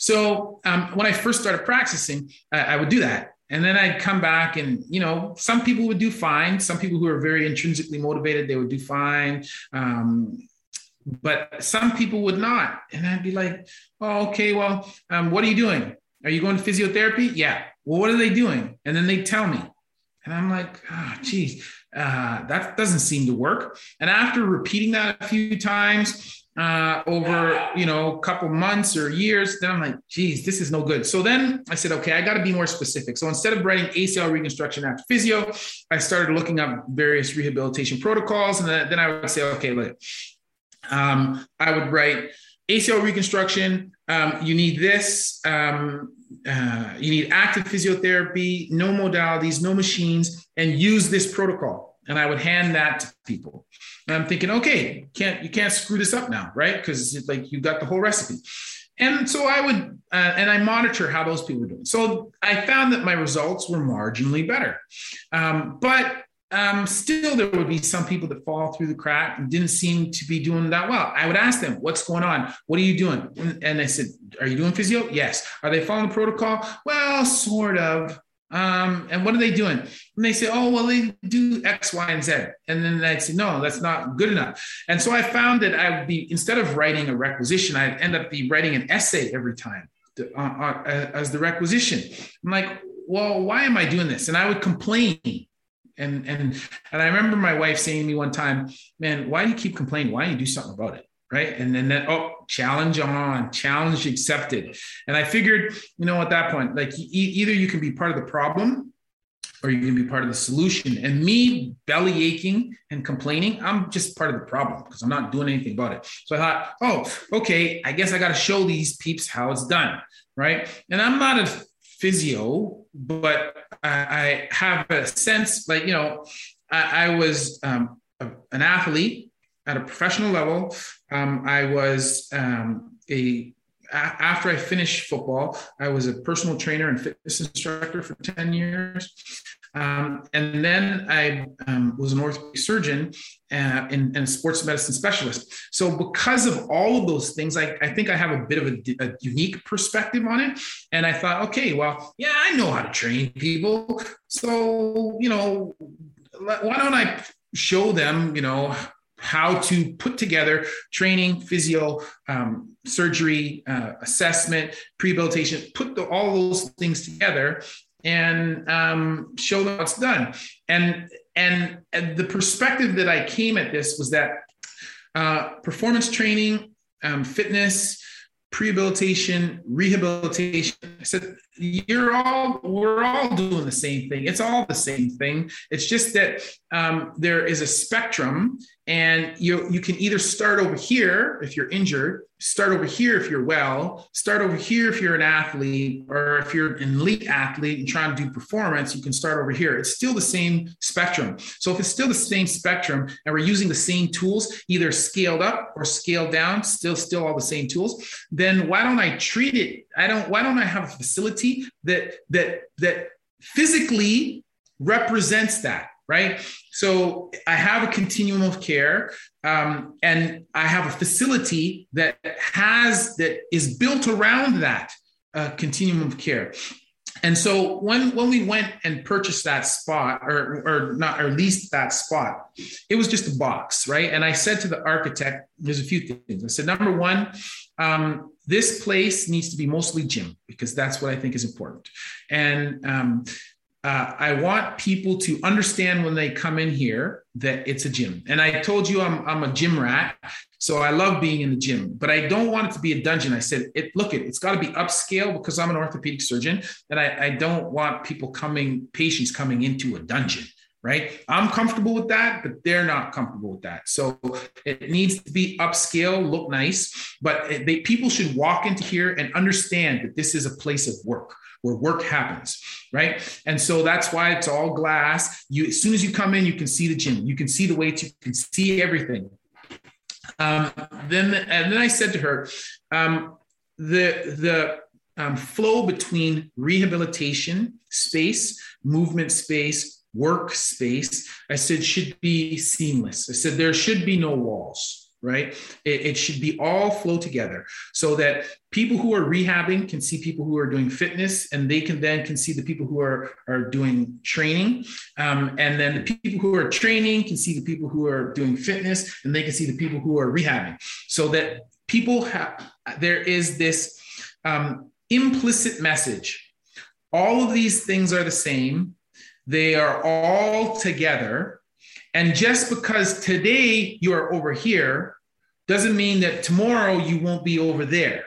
So um, when I first started practicing, I, I would do that. And then I'd come back and, you know, some people would do fine. Some people who are very intrinsically motivated, they would do fine. Um, but some people would not. And I'd be like, oh, okay, well, um, what are you doing? Are you going to physiotherapy? Yeah. Well, what are they doing? And then they tell me. And I'm like, oh, geez, uh, that doesn't seem to work. And after repeating that a few times, uh, over you know a couple months or years. Then i'm like geez this is no good. So then i said okay i got to be more specific. So instead of writing acl reconstruction after physio i started looking up various rehabilitation protocols. And then, i would say okay look um, i would write ACL reconstruction, um, you need this, um, uh, you need active physiotherapy, no modalities, no machines, and use this protocol. And I would hand that to people. And I'm thinking, okay, can't you can't screw this up now, right? Because it's like you got the whole recipe. And so I would, uh, and I monitor how those people were doing. So I found that my results were marginally better. Um, but um, still there would be some people that fall through the crack and didn't seem to be doing that well. I would ask them, what's going on? What are you doing? And they said, are you doing physio? Yes. Are they following the protocol? Well, sort of. Um, and what are they doing? And they say, oh, well, they do X, Y, and Z. And then I'd say, no, that's not good enough. And so I found that I would be, instead of writing a requisition, I'd end up be writing an essay every time to, uh, uh, as the requisition. I'm like, well, why am I doing this? And I would complain and and and I remember my wife saying to me one time, "Man, why do you keep complaining? Why don't you do something about it?" Right? And then that oh, challenge on, challenge accepted. And I figured, you know, at that point, like e- either you can be part of the problem or you can be part of the solution. And me belly aching and complaining, I'm just part of the problem because I'm not doing anything about it. So I thought, oh, okay, I guess I got to show these peeps how it's done. Right. And I'm not a physio, but I, I have a sense like, you know, I, I was um, a, an athlete at a professional level. Um, I was um, a after I finished football, I was a personal trainer and fitness instructor for 10 years. Um, and then I um, was an orthopedic surgeon uh, and, and, a sports medicine specialist. So, because of all of those things, I, I think I have a bit of a, a, unique perspective on it. And I thought, okay, well, yeah, I know how to train people. So, you know, why don't I show them, you know, how to put together training, physio, um, surgery, uh, assessment, rehabilitation, put the, all those things together and um, show them what's done. And, and, and the perspective that I came at this was that uh, performance training, um, fitness, rehabilitation, rehabilitation. I said, you're all, we're all doing the same thing. It's all the same thing. It's just that um, there is a spectrum and you, you can either start over here if you're injured, start over here if you're well, start over here if you're an athlete, or if you're an elite athlete and trying to do performance, you can start over here. It's still the same spectrum. So if it's still the same spectrum and we're using the same tools, either scaled up or scaled down, still still all the same tools, then why don't I treat it? I don't why don't I have a facility that that that physically represents that? Right? So I have a continuum of care, um, and I have a facility that has that is built around that uh, continuum of care. And so when when we went and purchased that spot, or or not, or leased that spot, it was just a box, right? And I said to the architect, "There's a few things." I said, number one, um, this place needs to be mostly gym because that's what I think is important. And um, uh, I want people to understand when they come in here that it's a gym. And I told you I'm, I'm a gym rat. So I love being in the gym, but I don't want it to be a dungeon. I said, it, look, it, it's got to be upscale because I'm an orthopedic surgeon. And I, I don't want people coming, patients coming into a dungeon right? I'm comfortable with that, but they're not comfortable with that. So it needs to be upscale, look nice, but they, people should walk into here and understand that this is a place of work where work happens, right? And so that's why it's all glass. You, as soon as you come in, you can see the gym, you can see the weights, you can see everything. Um, then, and then I said to her, um, the the um, flow between rehabilitation space, movement space, work space, I said should be seamless. I said there should be no walls right? It, it, should be all flow together so that people who are rehabbing can see people who are doing fitness and they can then can see the people who are, are doing training. Um, and then the people who are training can see the people who are doing fitness and they can see the people who are rehabbing so that people have, there is this um, implicit message. All of these things are the same. They are all together and just because today you are over here doesn't mean that tomorrow you won't be over there.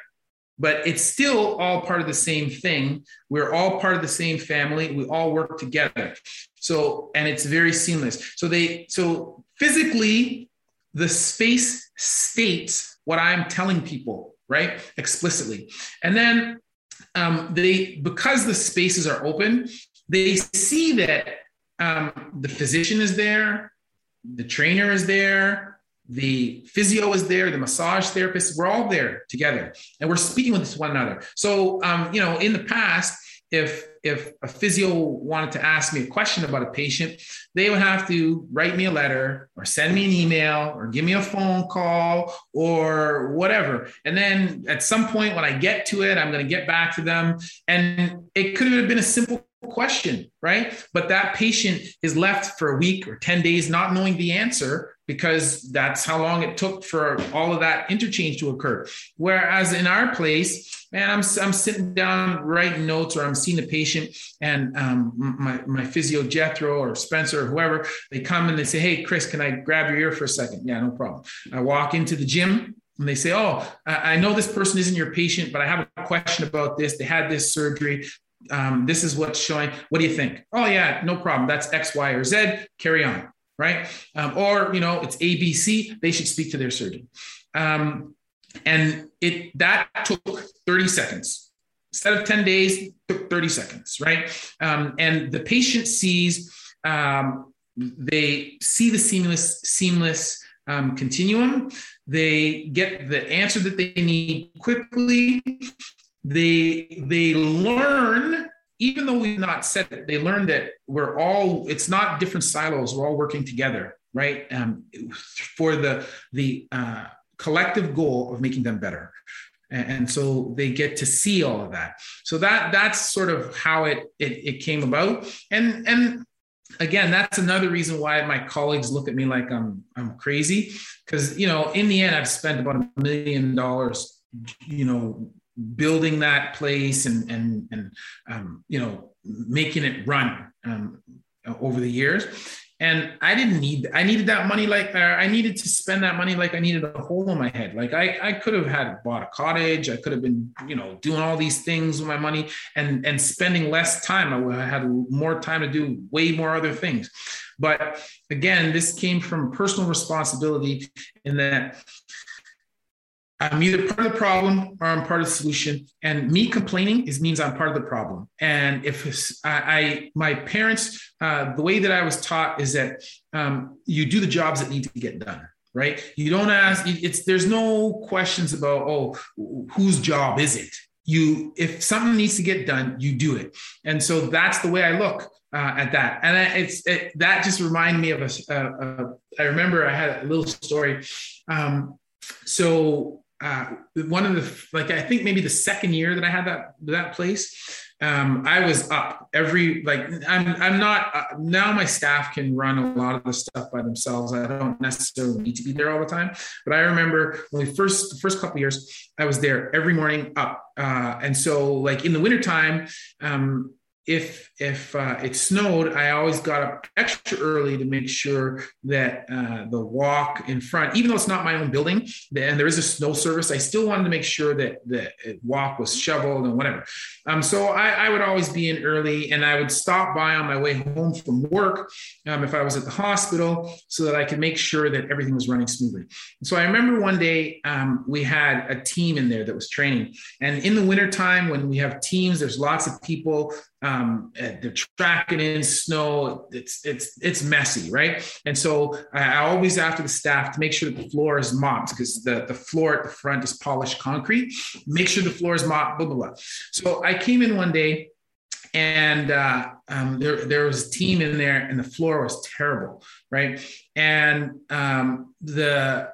But it's still all part of the same thing. We're all part of the same family. We all work together. So, and it's very seamless. So they, so physically, the space states what I'm telling people, right? Explicitly. And then um, they, because the spaces are open, they see that um, the physician is there, the trainer is there, the physio is there, the massage therapist, we're all there together and we're speaking with one another. So, um, you know, in the past, if if a physio wanted to ask me a question about a patient, they would have to write me a letter or send me an email or give me a phone call or whatever. And then at some point when I get to it, I'm going to get back to them. And it could have been a simple question, right? But that patient is left for a week or 10 days not knowing the answer because that's how long it took for all of that interchange to occur. Whereas in our place, man, I'm, I'm sitting down writing notes or I'm seeing the patient and um, my, my physio Jethro or Spencer or whoever, they come and they say, Hey, Chris, can I grab your ear for a second? Yeah, no problem. I walk into the gym and they say, Oh, I know this person isn't your patient, but I have a question about this. They had this surgery. Um, this is what's showing. What do you think? Oh, yeah, no problem. That's X, Y, or Z. Carry on right? Um, or you know, it's ABC. They should speak to their surgeon. Um, and it that took 30 seconds instead of 10 days. Took 30 seconds, right? Um, and the patient sees um, they see the seamless seamless um, continuum. They get the answer that they need quickly. They they learn even though we've not said it, they learn that we're all, it's not different silos, we're all working together, right? Um, for the, the uh, collective goal of making them better. And, so they get to see all of that. So that that's sort of how it, it, it came about. And, and again, that's another reason why my colleagues look at me like I'm, I'm crazy. Cause, you know, in the end, I've spent about a million dollars, you know, building that place and and and um, you know making it run um, over the years. And i didn't need i needed that money like uh, i needed to spend that money like i needed a hole in my head. Like i i could have had bought a cottage. I could have been you know doing all these things with my money and and spending less time. I had more time to do way more other things. But again this came from personal responsibility in that I'm either part of the problem or I'm part of the solution. And me complaining is means I'm part of the problem. And if I, I my parents, uh, the way that I was taught is that um, you do the jobs that need to get done. Right? You don't ask. It's there's no questions about oh whose job is it. You if something needs to get done, you do it. And so that's the way I look. Uh, at that. And it's it, that just reminded me of a. I remember I had a little story. Um, so uh, one of the like I think maybe the second year that I had that that place, um, I was up every like I'm I'm not uh, now my staff can run a lot of the stuff by themselves. I don't necessarily need to be there all the time, but I remember when we first the first couple years I was there every morning up, uh, and so like in the wintertime, um, if if uh, it snowed, I always got up extra early to make sure that uh, the walk in front, even though it's not my own building, and there is a snow service, I still wanted to make sure that the walk was shoveled and whatever. Um, so I, I, would always be in early, and I would stop by on my way home from work um, if I was at the hospital, so that I could make sure that everything was running smoothly. so I remember one day um, we had a team in there that was training, and in the wintertime when we have teams, there's lots of people um, they're tracking in snow. It's it's it's messy, right? And so I, always after the staff to make sure that the floor is mopped because the the floor at the front is polished concrete. Make sure the floor is mopped. Blah blah blah. So I came in one day and uh, um, there, there was a team in there and the floor was terrible right? And um, the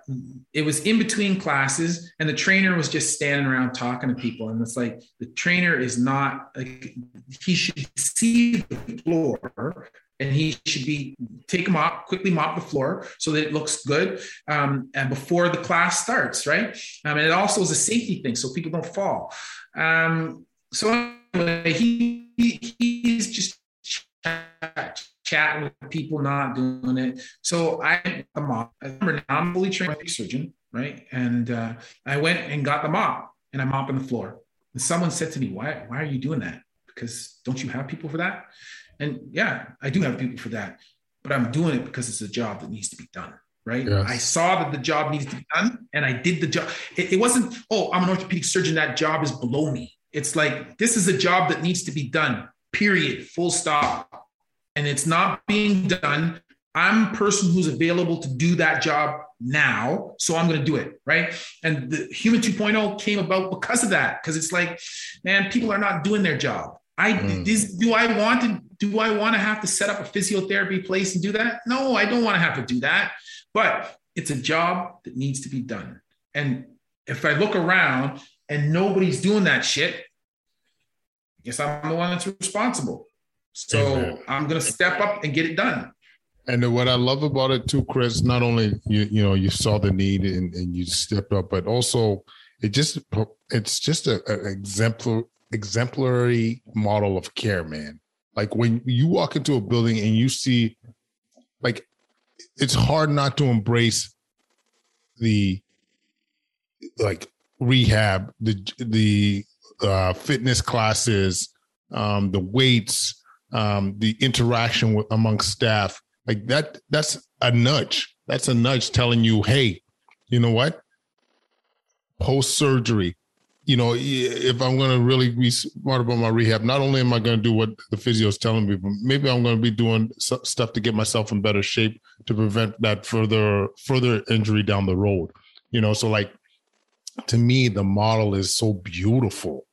it was in between classes and the trainer was just standing around talking to people. And it's like the trainer is not like he should see the floor and he should be take a mop quickly mop the floor so that it looks good um, and before the class starts right? Um, and it also is a safety thing so people don't fall. Um, so anyway, he, he's just chat, chatting with people, not doing it. So I, the mop. I remember now I'm fully trained surgeon, right? And uh, I went and got the mop, and I'm mopping the floor. And someone said to me, "Why? Why are you doing that? Because don't you have people for that?" And yeah, I do have people for that, but I'm doing it because it's a job that needs to be done right? Yes. I saw that the job needs to be done and I did the job. It, it, wasn't, oh, I'm an orthopedic surgeon. That job is below me. It's like, this is a job that needs to be done, period, full stop. And it's not being done. I'm a person who's available to do that job now. So I'm going to do it. Right. And the human 2.0 came about because of that. Cause it's like, man, people are not doing their job. I mm. is, do I want to do I want to have to set up a physiotherapy place and do that? No, I don't want to have to do that. But it's a job that needs to be done. And if I look around and nobody's doing that shit, I guess I'm the one that's responsible. So Amen. I'm gonna step up and get it done. And what I love about it too, Chris, not only you you know you saw the need and, and you stepped up, but also it just it's just a, a exemplar exemplary model of care, man. Like when you walk into a building and you see, like, it's hard not to embrace the like rehab, the the uh, fitness classes, um, the weights, um, the interaction with among staff. Like that, that's a nudge. That's a nudge telling you, hey, you know what? Post surgery, you know, if I'm going to really be smart about my rehab, not only am I going to do what the physio is telling me, but maybe I'm going to be doing stuff to get myself in better shape to prevent that further further injury down the road. You know, so like to me, the model is so beautiful,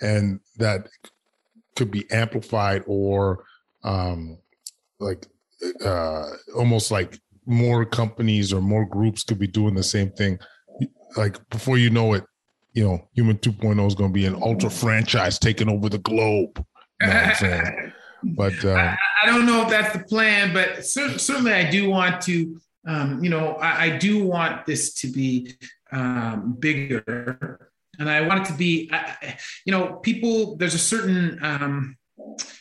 and that could be amplified or um, like uh, almost like more companies or more groups could be doing the same thing. Like before you know it, you know, Human 2.0 is going to be an ultra franchise taking over the globe. You know I'm saying? but uh, I, I, don't know if that's the plan, but cer- certainly I do want to, um, you know, I, I, do want this to be um, bigger. And I want it to be, I, you know, people, there's a certain, um,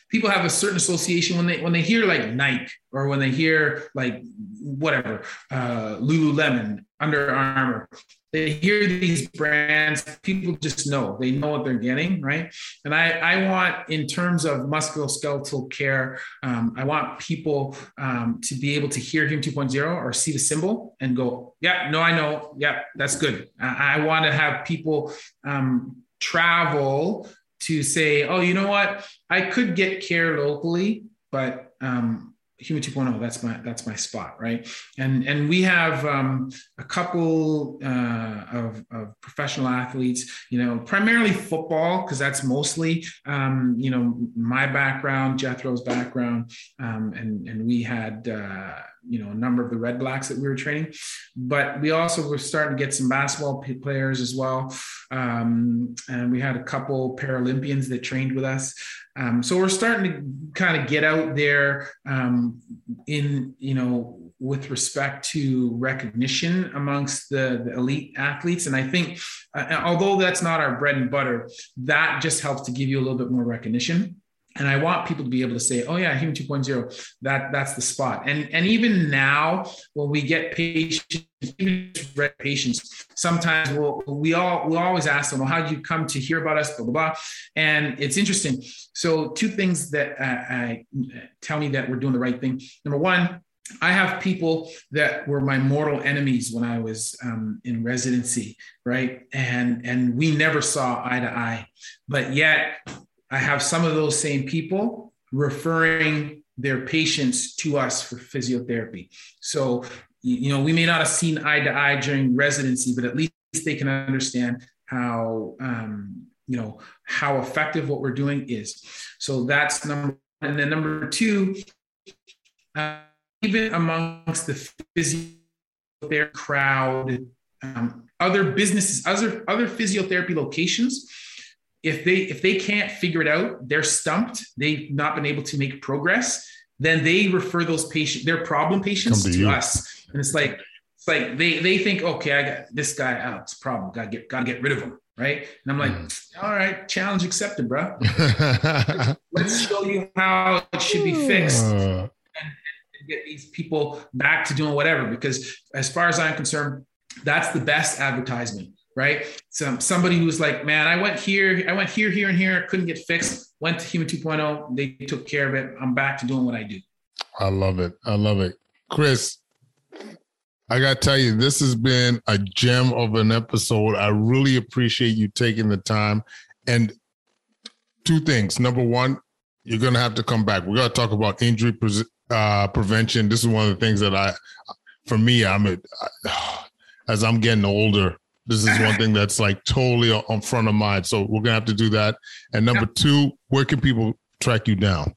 people have a certain association when they when they hear like Nike or when they hear like whatever uh, Lululemon, Under Armour they hear these brands people just know they know what they're getting right? And i i want in terms of musculoskeletal care um, i want people um, to be able to hear Human 2.0 or see the symbol and go yeah no i know. Yeah that's good. I, I want to have people um, travel to say oh you know what? I could get care locally but um, Human 2.0, that's my that's my spot, right? And and we have um, a couple uh, of, of, professional athletes, you know, primarily football because that's mostly um, you know my background, Jethro's background, um, and and we had uh, you know a number of the Redblacks that we were training, but we also were starting to get some basketball players as well, um, and we had a couple Paralympians that trained with us. Um, so we're starting to kind of get out there um, in, you know, with respect to recognition amongst the, the elite athletes. And I think, uh, although that's not our bread and butter, that just helps to give you a little bit more recognition and I want people to be able to say, "Oh yeah, Human 2.0, that that's the spot." And and even now, when we get patients, even patients, sometimes we'll we all we always ask them, "Well, how did you come to hear about us?" Blah blah blah. And it's interesting. So two things that uh, I, tell me that we're doing the right thing. Number one, I have people that were my mortal enemies when I was um, in residency, right? And and we never saw eye to eye, but yet I have some of those same people referring their patients to us for physiotherapy. So, you know, we may not have seen eye to eye during residency, but at least they can understand how, um, you know, how effective what we're doing is. So that's number one. And then number two, uh, even amongst the physiotherapy crowd, um, other businesses, other, other physiotherapy locations, if they if they can't figure it out, they're stumped. They've not been able to make progress. Then they refer those patients, their problem patients, to, to us, and it's like it's like they they think, okay, I got this guy out. It's a problem. Got to get got to get rid of him, right? And I'm like, mm. all right, challenge accepted, bro. Let's show you how it should be fixed. Uh. And, get these people back to doing whatever because as far as i'm concerned that's the best advertisement right? So somebody who's like, man, I went here, I went here, here, and here, couldn't get fixed. Went to Human 2.0, they took care of it. I'm back to doing what I do. I love it. I love it, Chris. I got to tell you, this has been a gem of an episode. I really appreciate you taking the time. And two things. Number one, you're to have to come back. We're to talk about injury pre- uh, prevention. This is one of the things that I, for me, I'm a, as I'm getting older, this is one thing that's like totally on front of mind. So we're gonna have to do that. And number two, where can people track you down?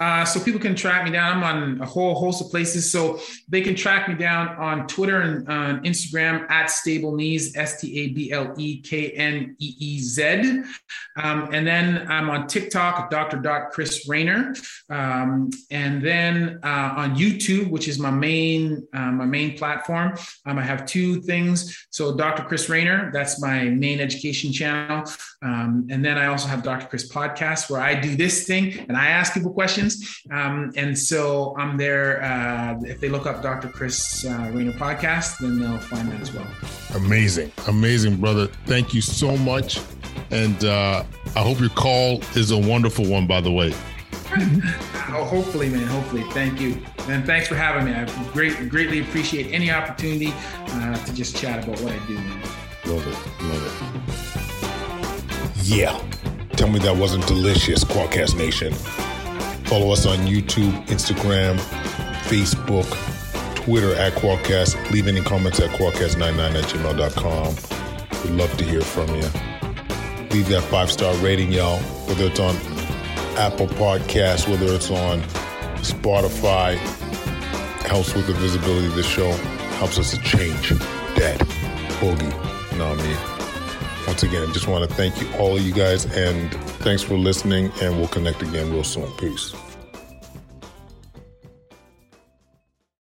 Uh, so people can track me down. I'm on a whole host of places. So they can track me down on Twitter and on Instagram at Stable Knees, S T A B L E K N E E Z. Um, and then I'm on TikTok, Dr. Chris Raynor. Um, and then uh, on YouTube, which is my main uh, my main platform, um, I have two things. So Dr. Chris Raynor, that's my main education channel. Um, and then I also have Dr. Chris Podcast, where I do this thing and I ask people questions um, and so I'm there. Uh, if they look up Dr. Chris uh, Raynor podcast, then they'll find that as well. Amazing. Amazing, brother. Thank you so much. And uh, I hope your call is a wonderful one, by the way. oh, hopefully, man. Hopefully. Thank you. And thanks for having me. I great, greatly appreciate any opportunity uh, to just chat about what I do, man. Love it. Love it. Yeah. Tell me that wasn't delicious, Kwadcast Nation. Follow us on YouTube, Instagram, Facebook, Twitter at Kwadcast. Leave any comments at kwadcast99 at gmail.com. We'd love to hear from you. Leave that five star rating, y'all, whether it's on Apple Podcasts, whether it's on Spotify. Helps with the visibility of the show, helps us to change that boogie. You know what I mean? Once again, I just want to thank you, all of you guys, and Thanks for listening, and we'll connect again real soon. Peace.